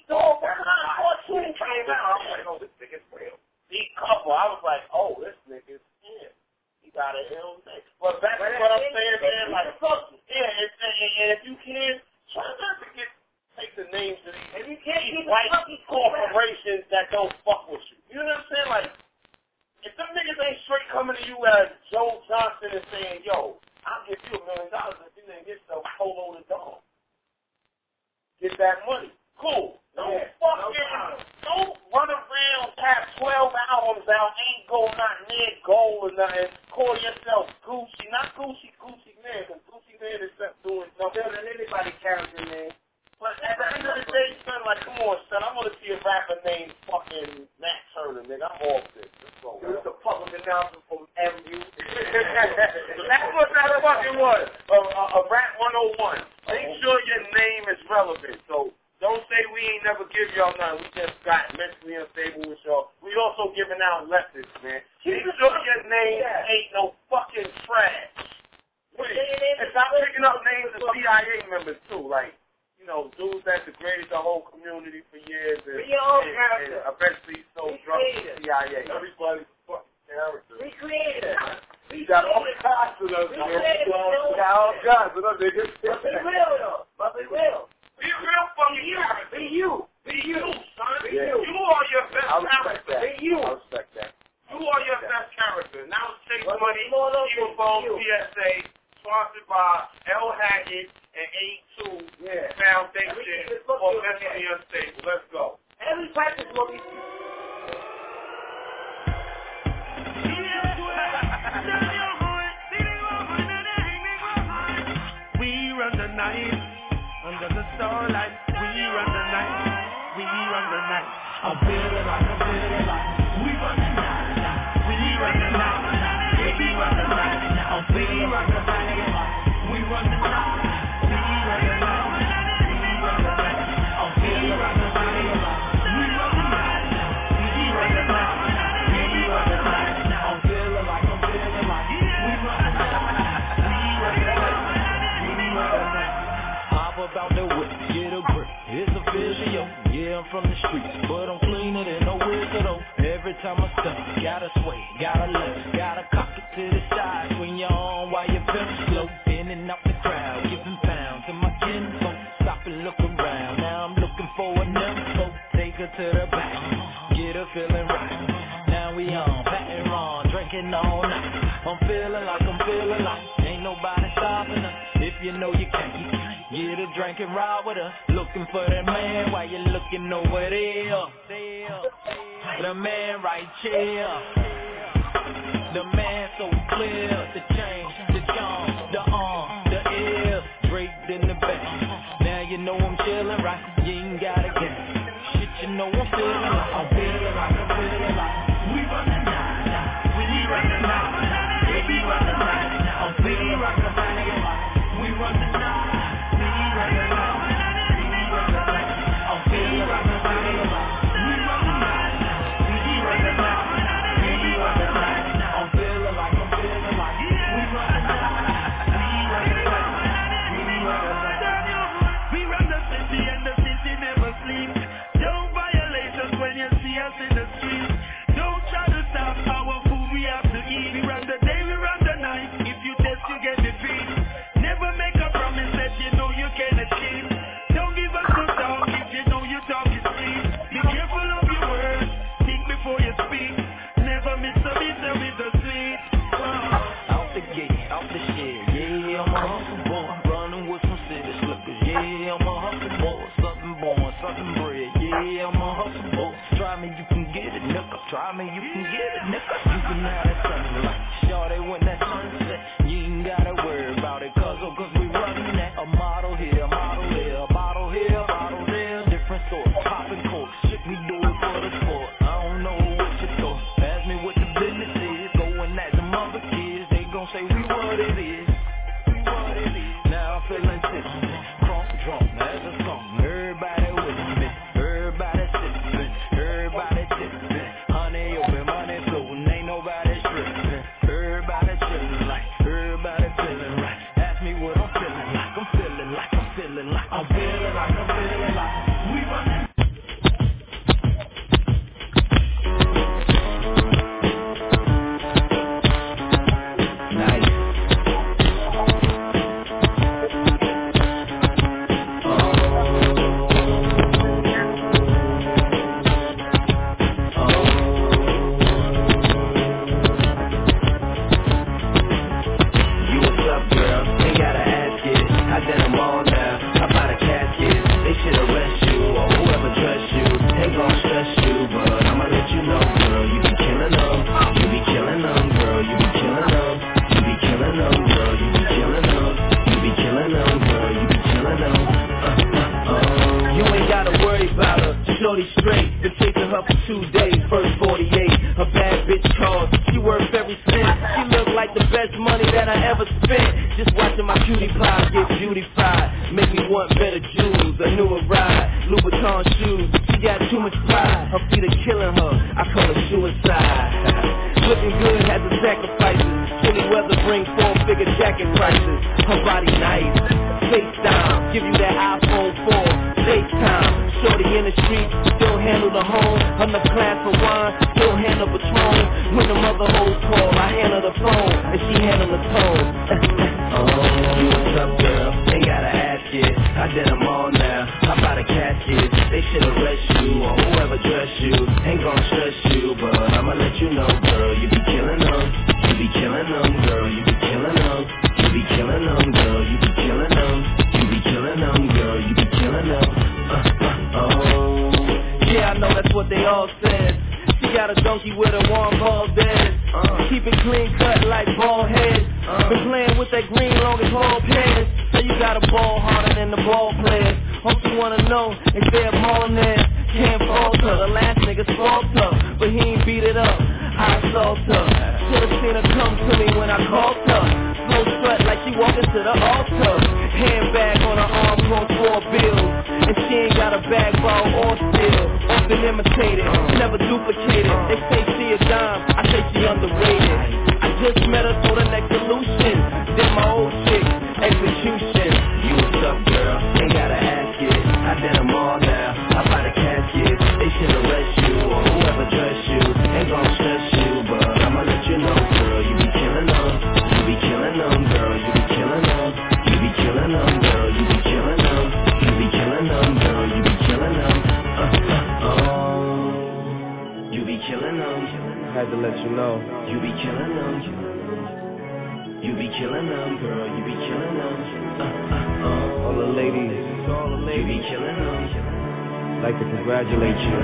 Speaker 7: Them,
Speaker 19: girl. You be killing them. Uh, uh, uh. All the ladies. All the ladies. You be killing them. Like to congratulate you.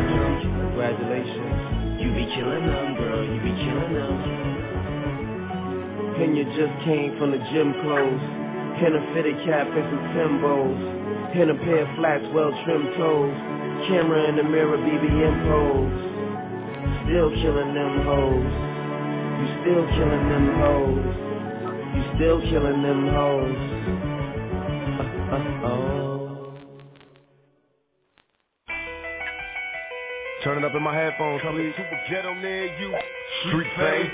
Speaker 19: Congratulations. You be killing them, girl. You be killing them. And you just came from the gym clothes. And a fitted cap and some Timbos. And a pair of flats, well trimmed toes. Camera in the mirror, BBM pose. Still killing them hoes. You still killing them hoes. You still killing them hoes. Oh.
Speaker 2: Turn it up in my headphones, please. Super ghetto near you. Street fame.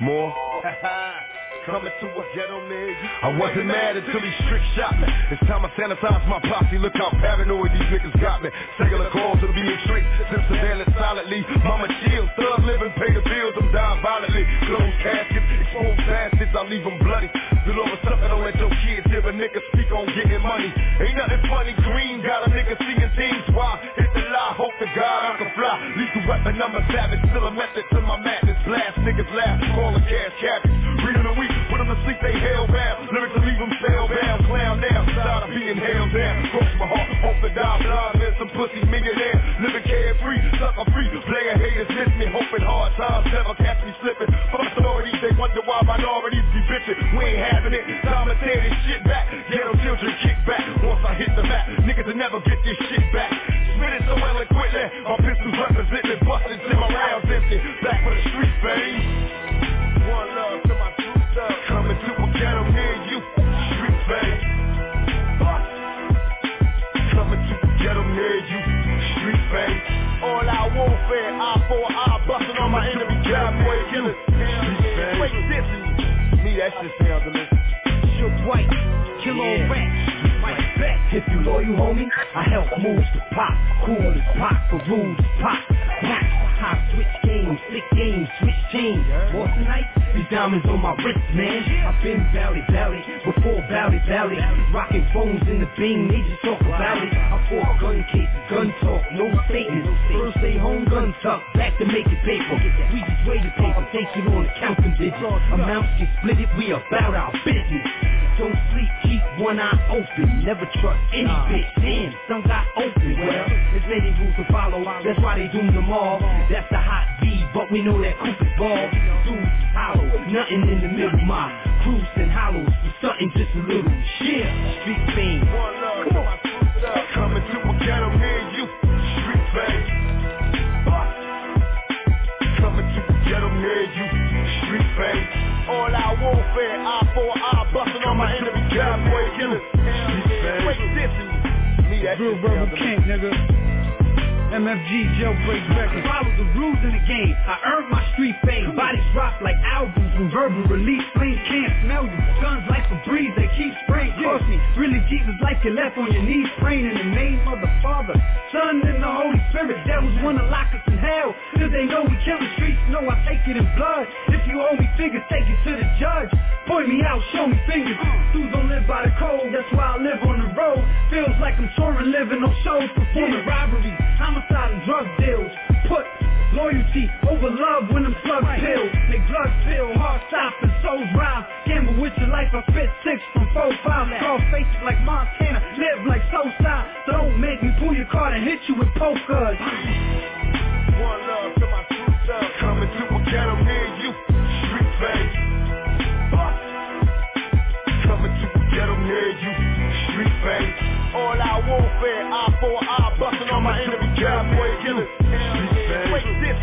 Speaker 2: More. Coming to a ghetto near you. I wasn't mad until he strict shot me. It's time I sanitize my posse. Look how paranoid these niggas got me. Cellular calls are being straight. Since surveillance silently. Mama chill. Thug living, pay the bills. I'm dying violently. Closed caskets, exposed assets. I leave them bloody. Still over stuff I don't let your kids hear a nigga speak on getting money. Ain't nothing funny. Green got a nigga seeing things. Why? Hit the lie. Hope to God I can fly. Lethal weapon. I'm a savage. Still a method to my madness. Blast niggas laugh. Call a cash cabbage. Read them the week. Put them to sleep. They hellbound. Lyrics to leave them spellbound. Clown down. Tired of being held down. Cross my heart. Hope to die blind. Man, some pussy millionaire. Living carefree. Sucker free. Player haters miss me. Hoping hard times never catch me slipping. Fuck authorities. They wonder why minorities be bitching. We ain't having it. Time to tear this shit back. Ghetto children kick back. Once I hit the map, niggas will never get this shit back. Spit it so eloquently. My pistols represent me. Busted till my rounds empty. Back for the street fame. One love Coming to a ghetto near you. Street fame. Coming to a ghetto near you. Street fame. All out warfare. Eye for eye. Busting on my enemy. Cowboy killers. Wait, this is me. That shit sounds delicious.
Speaker 32: Shook white, kill all rats, If you loyal, homie, I help moves the pop. Cool as pop, for rules pop. Pop, high switch games, sick games, switch teams. Boston tonight, these diamonds on my wrist, man. I've been valley, valley, before valley, valley. Rocking phones in the beam, they just talk about it. I fought gun cases, gun talk, no statements. First stay home, gun tuck, back to make it paper. We just the paper, take it on the counting digits. Amounts get split it, we about our business. Don't sleep, keep one eye open. Never trust any bitch. Damn, some got open. Well, there's many rules to follow. That's why they doom them all. That's the hot V, but we know that Coop is ball. Dudes hollow, nothing in the middle. My cruise and hollows for something just a little. Yeah, street fame.
Speaker 2: One love to my true. Coming to a ghetto near you. Street fame. Coming to a ghetto near you. Street fame. All out warfare. Eye for eye. Busting on my enemy. Cowboy killers. Wait, this is me. That
Speaker 32: Real verbal king, nigga. MFG jailbreak records. Follow the rules in the game. I earned my street fame. Bodies drop like albums when verbal release. Flames can't smell you. Guns like a breeze, they keep spraying. Trust me, really Jesus like you left on your knees praying in the name of the Father, Son, and the Holy Spirit. Devils wanna lock us in hell. Cause they know we kill the streets. Know I take it in blood. If you owe me figures, take it to the judge. Point me out, show me fingers. Dudes don't live by the code, that's why I live on the road. Feels like I'm touring, living on shows, performing robberies, homicide and drug deals. Put loyalty over love when them slugs pill. They drugs fill, heart stop and souls rise. Gamble with your life, I fit six from four five. Scar faces like Montana, live like Soulside. Don't make me pull your card and hit you with pokers.
Speaker 2: One love to my true love. Coming to a ghetto near you. Street fame. Coming to a ghetto near you. Street fame. All out warfare. Eye for eye. Busting on my enemy. Cowboy killers. Wait, this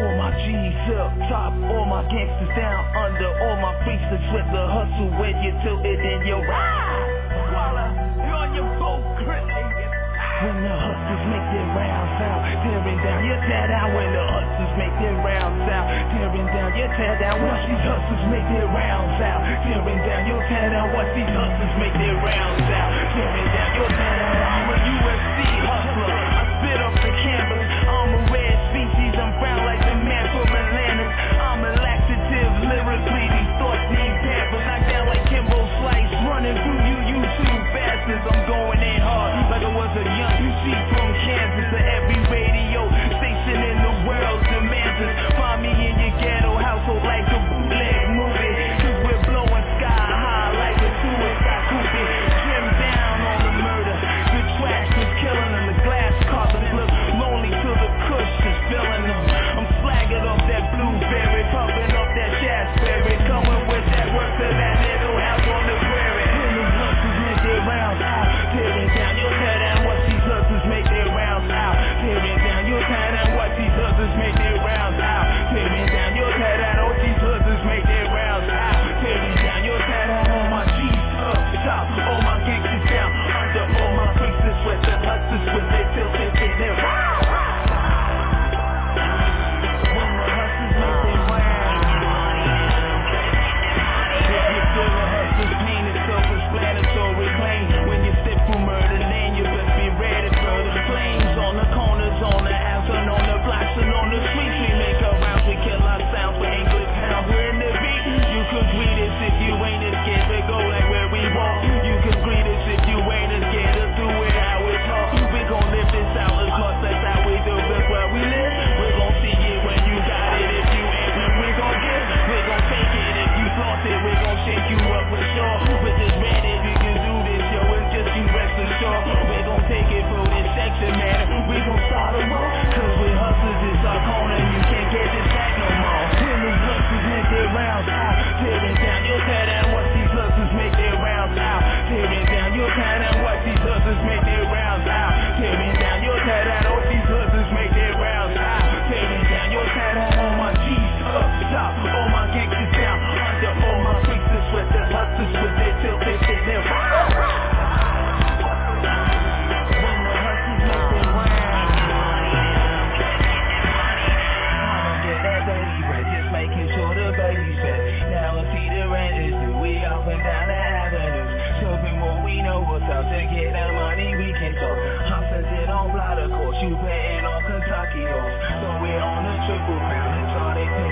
Speaker 13: All my G's up top, all my gangsters down under, all my freaks with the hustle when you tilt it in your ride. Voila, you on your boat, Chris. When the hustlers make their rounds tearing down your tear down. When the hustlers make their rounds out, tearing down your tear down. Watch these hustlers make their rounds out, tearing down your tear down. Watch these hustlers make their rounds out, tearing down your tear down. I'm a UFC hustler. I spit up the canvas. man.
Speaker 33: We what's up to get that money we can talk I'm sitting on blotter course, you betting on Kentucky horse So we're on the triple crown, that's all they
Speaker 26: pay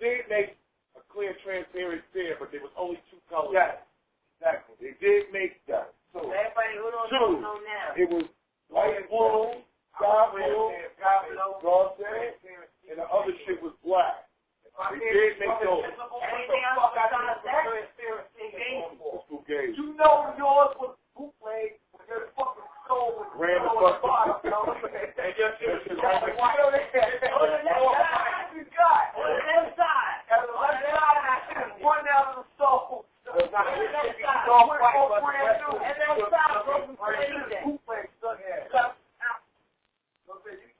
Speaker 26: Nike did make a clear, transparent pair, but there was only two colors.
Speaker 10: Yes,
Speaker 26: exactly. They did make that. So,
Speaker 31: Everybody who don't
Speaker 26: two.
Speaker 31: know now.
Speaker 26: It was white and blue, sky blue, you know what I'm saying? And the other shit was black. They did make those.
Speaker 31: Anything else besides that?
Speaker 26: It's.
Speaker 10: You know yours was bootleg when your fucking soul was
Speaker 26: Ran the
Speaker 10: on
Speaker 26: fucking-
Speaker 10: bottom, you know? And your shit was
Speaker 26: That shit
Speaker 10: like,
Speaker 26: ran the-
Speaker 10: why don't they
Speaker 31: On the left side.
Speaker 10: You.
Speaker 31: On the left side.
Speaker 10: And the left side, that shit is one out of the soul.
Speaker 31: On the left side.
Speaker 10: Don't fight, but
Speaker 31: And
Speaker 10: brand new.
Speaker 31: left side goes from crazy.
Speaker 10: Bootleg stuff. Left out. Don't say you-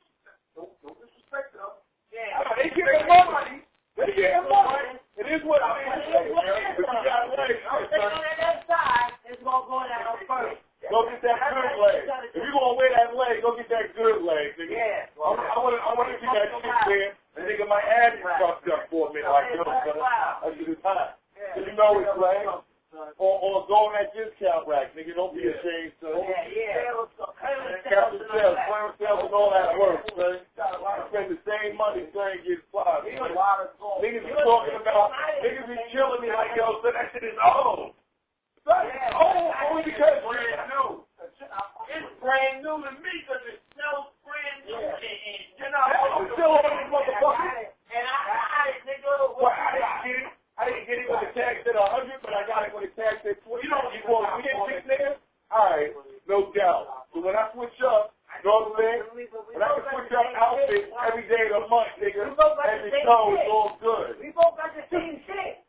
Speaker 10: don't- don't disrespect them.
Speaker 31: Yeah.
Speaker 26: They getting money. They getting money. It is what it is. If you got legs,
Speaker 31: I'm saying on the left side, it's gonna go down first.
Speaker 26: Go get that good leg. If you gonna wear that leg, go get that good leg. Nigga.
Speaker 31: Yeah.
Speaker 26: I want to. To see that shit there. And nigga, my ass is fucked up for a minute. Like yo, son, that shit is hot. So you know it's like, or or go on that discount rack, nigga. Don't be ashamed, son.
Speaker 31: Yeah, yeah.
Speaker 26: Captain sales, clearance sales, and all that work, son. You spend the same money, son, and get five. Niggas be talking about, niggas be killing me like, yo, son, that shit is old. Son, it's old only because it's brand new.
Speaker 10: It's brand new to me because it smells brand new. You know,
Speaker 26: I'm still on this motherfucker.
Speaker 10: And I got it, nigga.
Speaker 26: Well, I didn't get it. I didn't get it when the tag said 100, but I got it when the tag said 20. You know, what you want me to six niggas? All right, no doubt. So when I switch up, you know what I'm saying? When I can switch up outfits every day of the month, nigga, and the show is all good.
Speaker 31: We both got the same shit.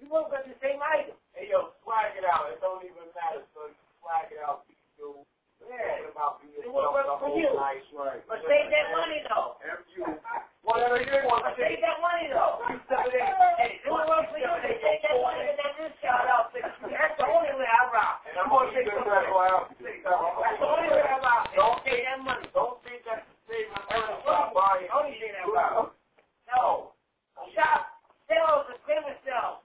Speaker 31: We both got the same item.
Speaker 10: Hey, yo, swag it out. It don't even matter, so you swag it out. Be you.
Speaker 31: Yeah.
Speaker 10: Talking about being
Speaker 31: It will for you.
Speaker 10: night, right?
Speaker 31: But save that money though.
Speaker 10: Whatever you want
Speaker 31: Save that money though. Hey, it will for you. They take that money and that discount out. That's the only way I rock.
Speaker 10: And I'm gonna take some of out.
Speaker 31: That's the only way I rock.
Speaker 10: Don't
Speaker 31: Save that money.
Speaker 10: Don't think that's the money by buying.
Speaker 31: Only thing that rock. No. Shop favorite sales.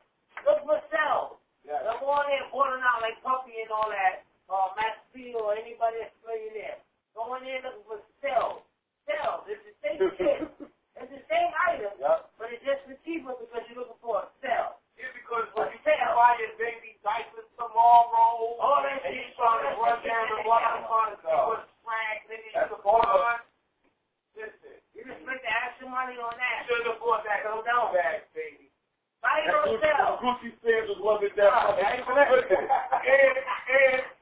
Speaker 31: Look for sales. Don't go on there boarding out like Puppy and all that, Max P or anybody that's playing there. Go in there looking for sales. Sales. It's the same shit. It's the same item, yep. but it's just cheaper because you're looking for a sale.
Speaker 10: Yeah, because when you
Speaker 31: Sale.
Speaker 10: buy your baby diapers tomorrow,
Speaker 31: All that
Speaker 10: and
Speaker 31: shit.
Speaker 10: you trying to run down the block on the super swag, nigga, you can buy. Listen,
Speaker 31: You just spend the extra money on that.
Speaker 10: you should have bought that
Speaker 31: Go down.
Speaker 10: bag, baby.
Speaker 31: Buy it
Speaker 26: That
Speaker 31: on
Speaker 26: Gucci,
Speaker 31: sale.
Speaker 26: Gucci sandals wasn't that
Speaker 10: Nah,
Speaker 26: fucking
Speaker 10: that ain't for that.
Speaker 26: Listen, and,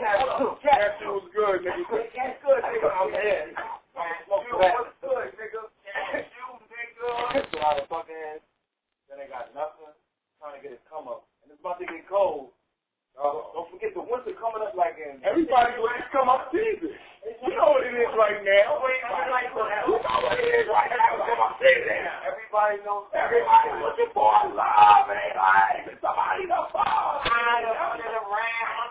Speaker 10: Yo, yo, hold up.
Speaker 26: Was good, nigga.
Speaker 10: That's good, nigga. I'm here. You, what's good, nigga? You, nigga.
Speaker 34: So I was fucking, then they got nothing, trying to get it come up. And it's about to get cold. Uh, don't forget the winter coming up like in.
Speaker 26: Everybody wants to come up season. You know what it is right now. You know what it is right now. Come up season.
Speaker 34: Everybody knows.
Speaker 26: Everybody looking for a love and they like somebody to fall. You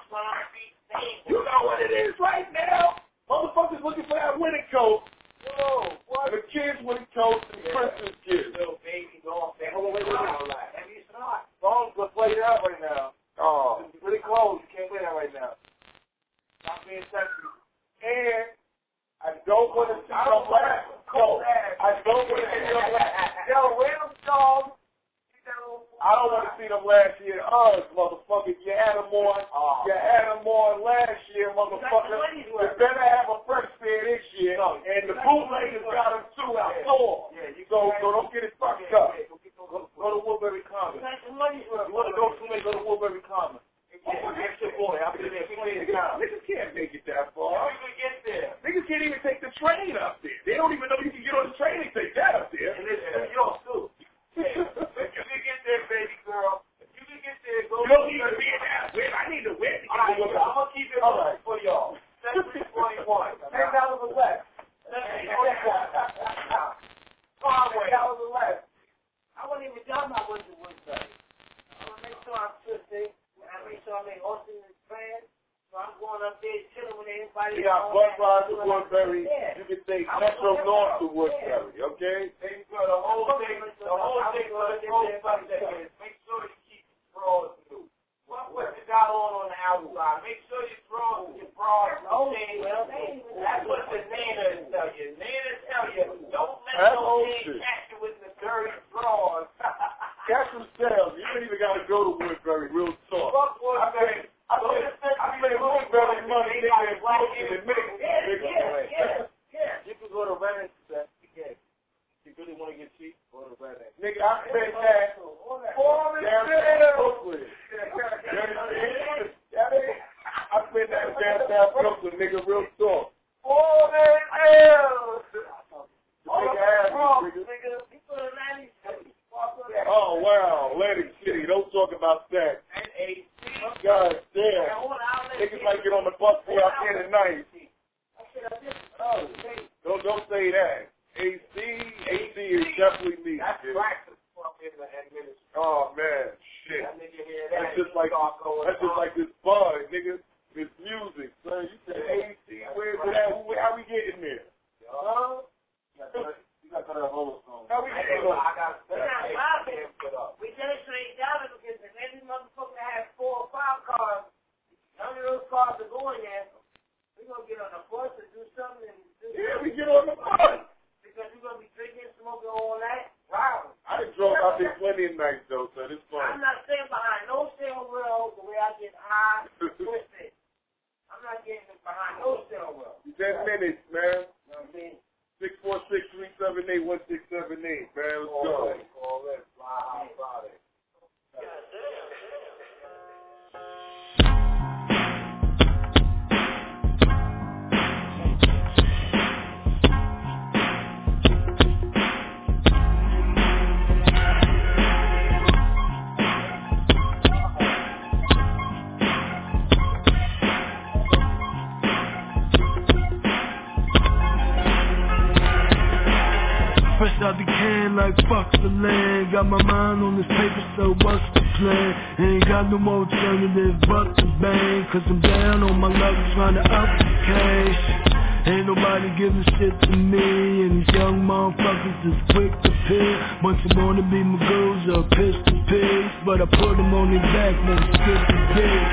Speaker 26: to the.
Speaker 20: Ain't nobody giving shit to me. And these young motherfuckers is quick to pick. Bunch of wanna be my girls or pistol pigs. But I put them on their back, never skip the dick.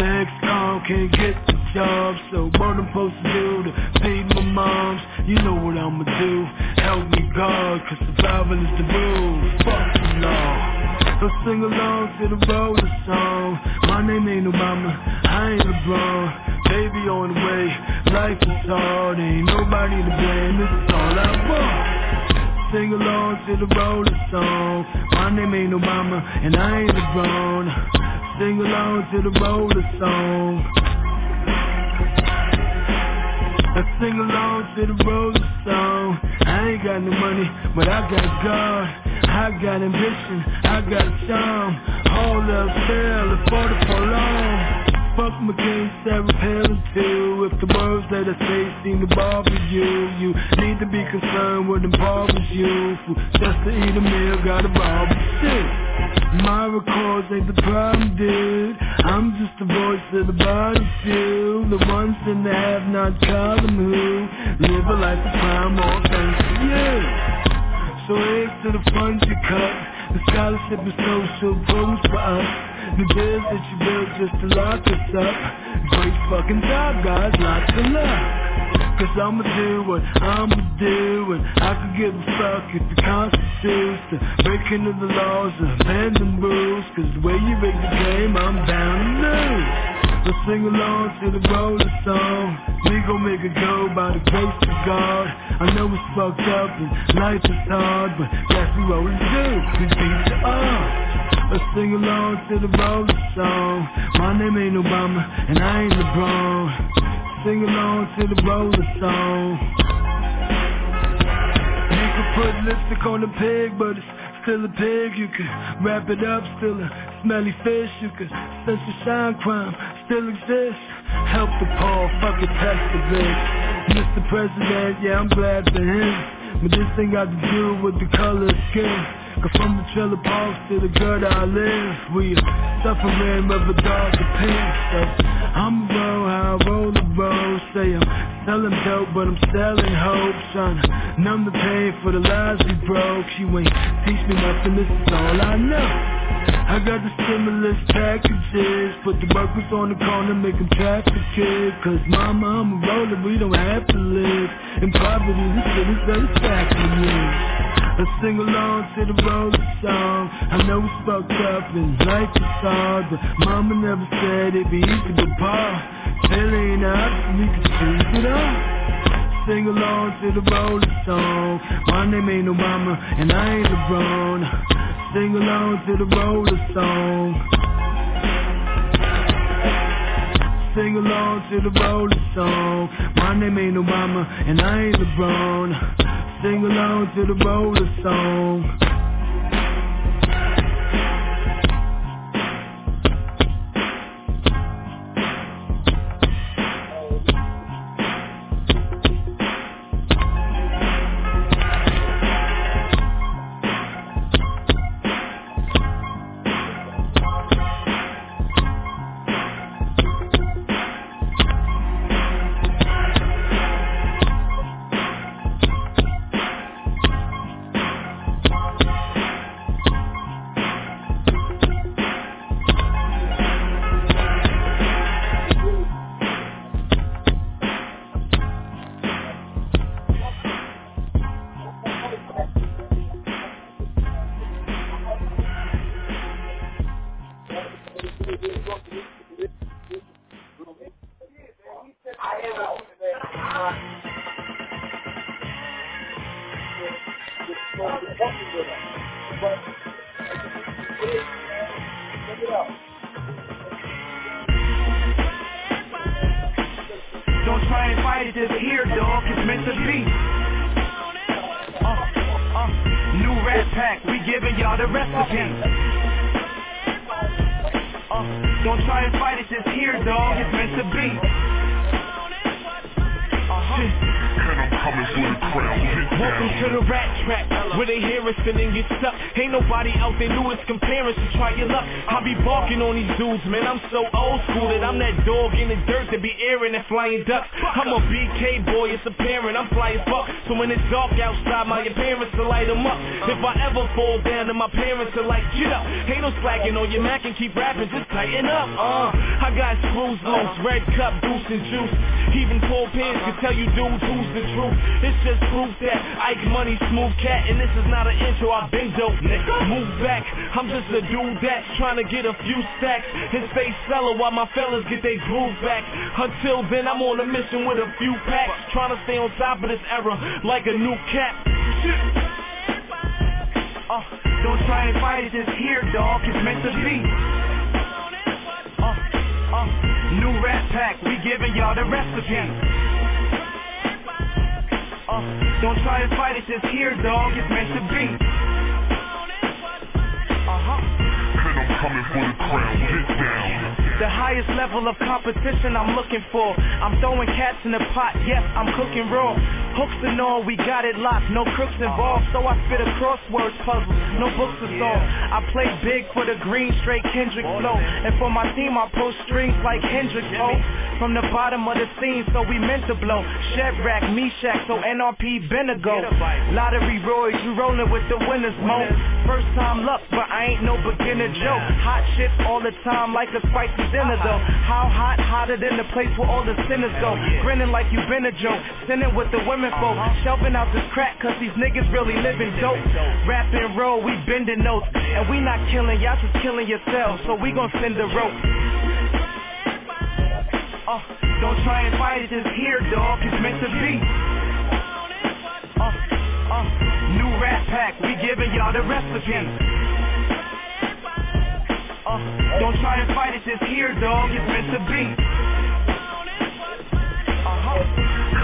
Speaker 20: Bags calm, can't get the job. So what I'm supposed to do to feed my moms? You know what I'ma do. Help me God, cause survival is the rule. Fuck the law. So sing along to the roller song. My name ain't Obama, I ain't LeBron. Baby on the way, life is hard. Ain't nobody to blame, this is all I want. Sing along to the roller song. My name ain't Obama, and I ain't LeBron. Sing along to the roller song. I sing along to the roller song. I ain't got no money, but I got God. I got ambition, I got charm. Hold up, fail, afford it for long. Fuck McCain, Sarah Palin too. If the words that I say seem to bother you, you need to be concerned with impoverished you who Just to eat a meal, gotta rob shit. My records ain't the problem, dude. I'm just the voice of the bottom few. The ones in the have not column who live a life of crime all thanks to you. So here's to the funds you cut. The scholarship and social programs for us. The deals that you built just to lock us up. Great fucking job, guys. Lots of luck. Cause I'ma do what I'ma do And I could give a fuck if the constitutes The breaking of the laws, the abandoned rules Cause the way you rig the game, I'm down to lose So sing along to the roller song We gon' make it go by the grace of God I know it's fucked up and life is hard But that's what we do, we beat the odds Let's sing along to the roller song My name ain't Obama and I ain't LeBron Sing along to the roller song. You can put lipstick on a pig, but it's still a pig. You can wrap it up, still a smelly fish. You can censor shine crime, still exists. Help the poor, fuck it, test the bitch. Mr. President, yeah, I'm glad for him. But this ain't got to do with the color of skin. From the trailer parks to the gutter I live. We are suffering with a dog to pinch. So I'm roll how I roll the road. Say I'm selling dope, but I'm selling hope. Trying to numb the pain for the lives we broke. She ain't teach me nothing, this is all I know. I got the stimulus packages Put the workers on the corner, make them traffic kids Cause mama, I'm a roller, we don't have to live In poverty, this shit is sacrilege Let's sing along to the roller song I know it's fucked up and life is hard But mama never said it'd be easy to part Hell ain't out, we can choose it all Sing along to the roller song My name ain't Obama and I ain't LeBron Sing along to the roller song. Sing along to the roller song. My name ain't Obama and I ain't LeBron. Sing along to the roller song.
Speaker 35: Flying ducks. I'm a BK boy, it's apparent, I'm fly as fuck. So when it's dark outside, my parents will light 'em up. If I ever fall down, then my parents are like, get up. Ain't no slacking on your Mac and keep rapping, just tighten up. Uh, I got screws loose, red cup, deuce and juice. Even Paul Pierce can tell you dudes who's the truth. It's just proof that Ike Money smooth cat, and this is not an intro. I've been dope, nigga. Move back. I'm just a dude that's trying to get a few stacks. His face seller while my fellas get their groove back. Until then, I'm on a mission with a few packs, trying to stay on top of this era like a new cat.
Speaker 13: Uh, don't try and fight it, just here, dog. It's meant to be. Uh, uh, new rat pack, we giving y'all the recipe. Uh, don't try and fight it, just here, dog. It's meant to be. Uh-huh.
Speaker 6: And I'm coming for the crown. Get down.
Speaker 13: The highest level of competition I'm looking for. I'm throwing cats in the pot, yes, I'm cooking raw. Hooks and all, we got it locked, no crooks involved. So I spit a crosswords puzzle, no books to solve. I play big for the green, straight Kendrick flow. And for my team, I post strings like Hendrix oh. From the bottom of the scene, so we meant to blow. Shadrach, Meshach, so NRP been a go. Lottery Royce, you rolling with the winners, mo. First time luck, but I ain't no beginner joke. Hot shit all the time like a spicy dinner though. How hot, hotter than the place where all the sinners go. Grinning like you been a joke. Sinning with the women folk. Shelving out this crack cause these niggas really living dope. Rap and roll, we bending notes. And we not killing, y'all just killing yourselves. So we gon' send the rope. Uh, don't try and fight it, just here, dog. It's meant to be. Uh, uh, new rat pack, we giving y'all the recipe. Uh, don't try and fight it, just here, dog. It's meant to be.
Speaker 6: And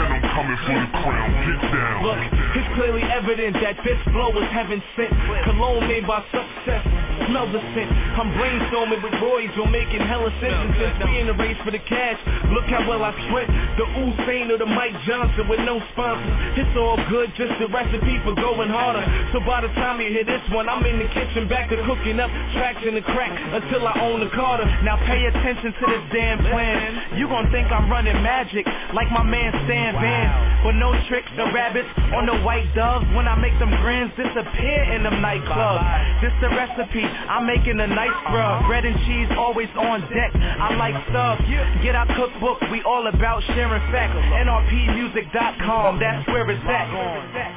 Speaker 6: I'm coming for the crown. Get down.
Speaker 35: Look, it's clearly evident that this flow was heaven sent. Cologne made by success
Speaker 13: smell the scent I'm brainstorming with boys, you're making hella sense. And since we in the race for the cash, look how well I sweat. The Usain or the Mike Johnson with no sponsors. It's all good, just a recipe for going harder. So by the time you hear this one, I'm in the kitchen back to cooking up Tracks in the crack until I own the Carter. Now pay attention to this damn plan. You gon' think I'm running magic like my man Stan Van. But no tricks The rabbits on the white doves. When I make them grins disappear in them nightclubs. This the recipe I'm making a nice grub, bread and cheese always on deck. I like stuff, get our cookbook, we all about sharing facts. NRPmusic.com, that's where it's at.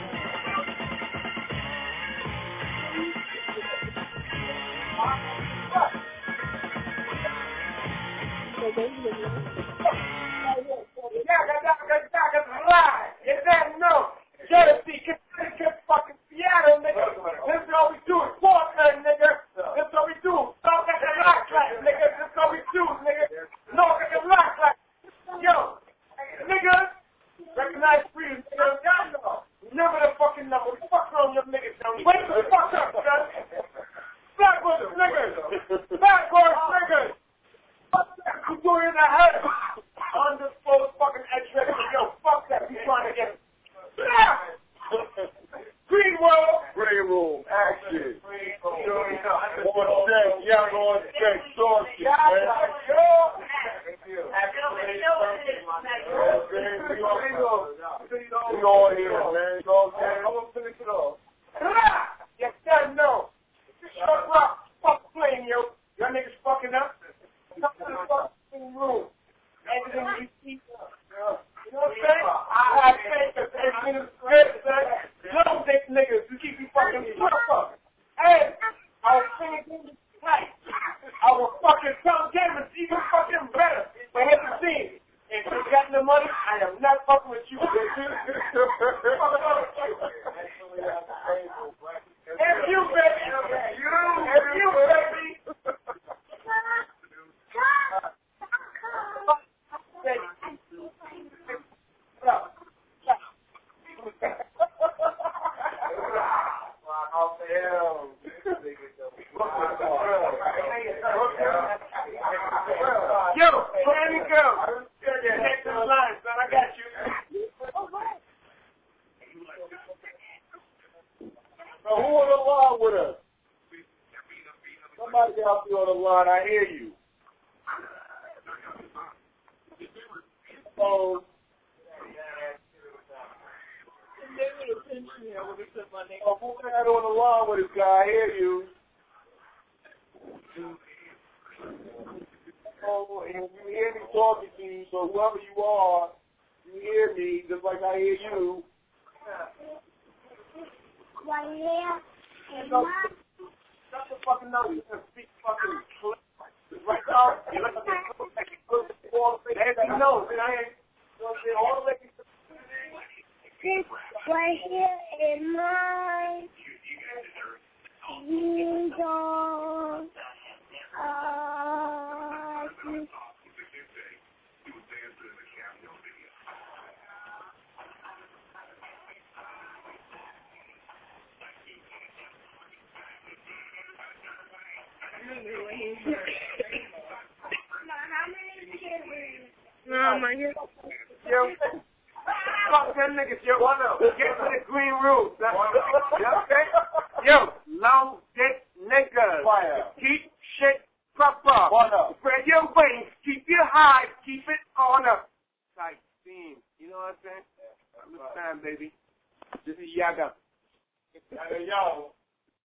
Speaker 36: Yeah, that's not. Is that no?
Speaker 26: Jealousy,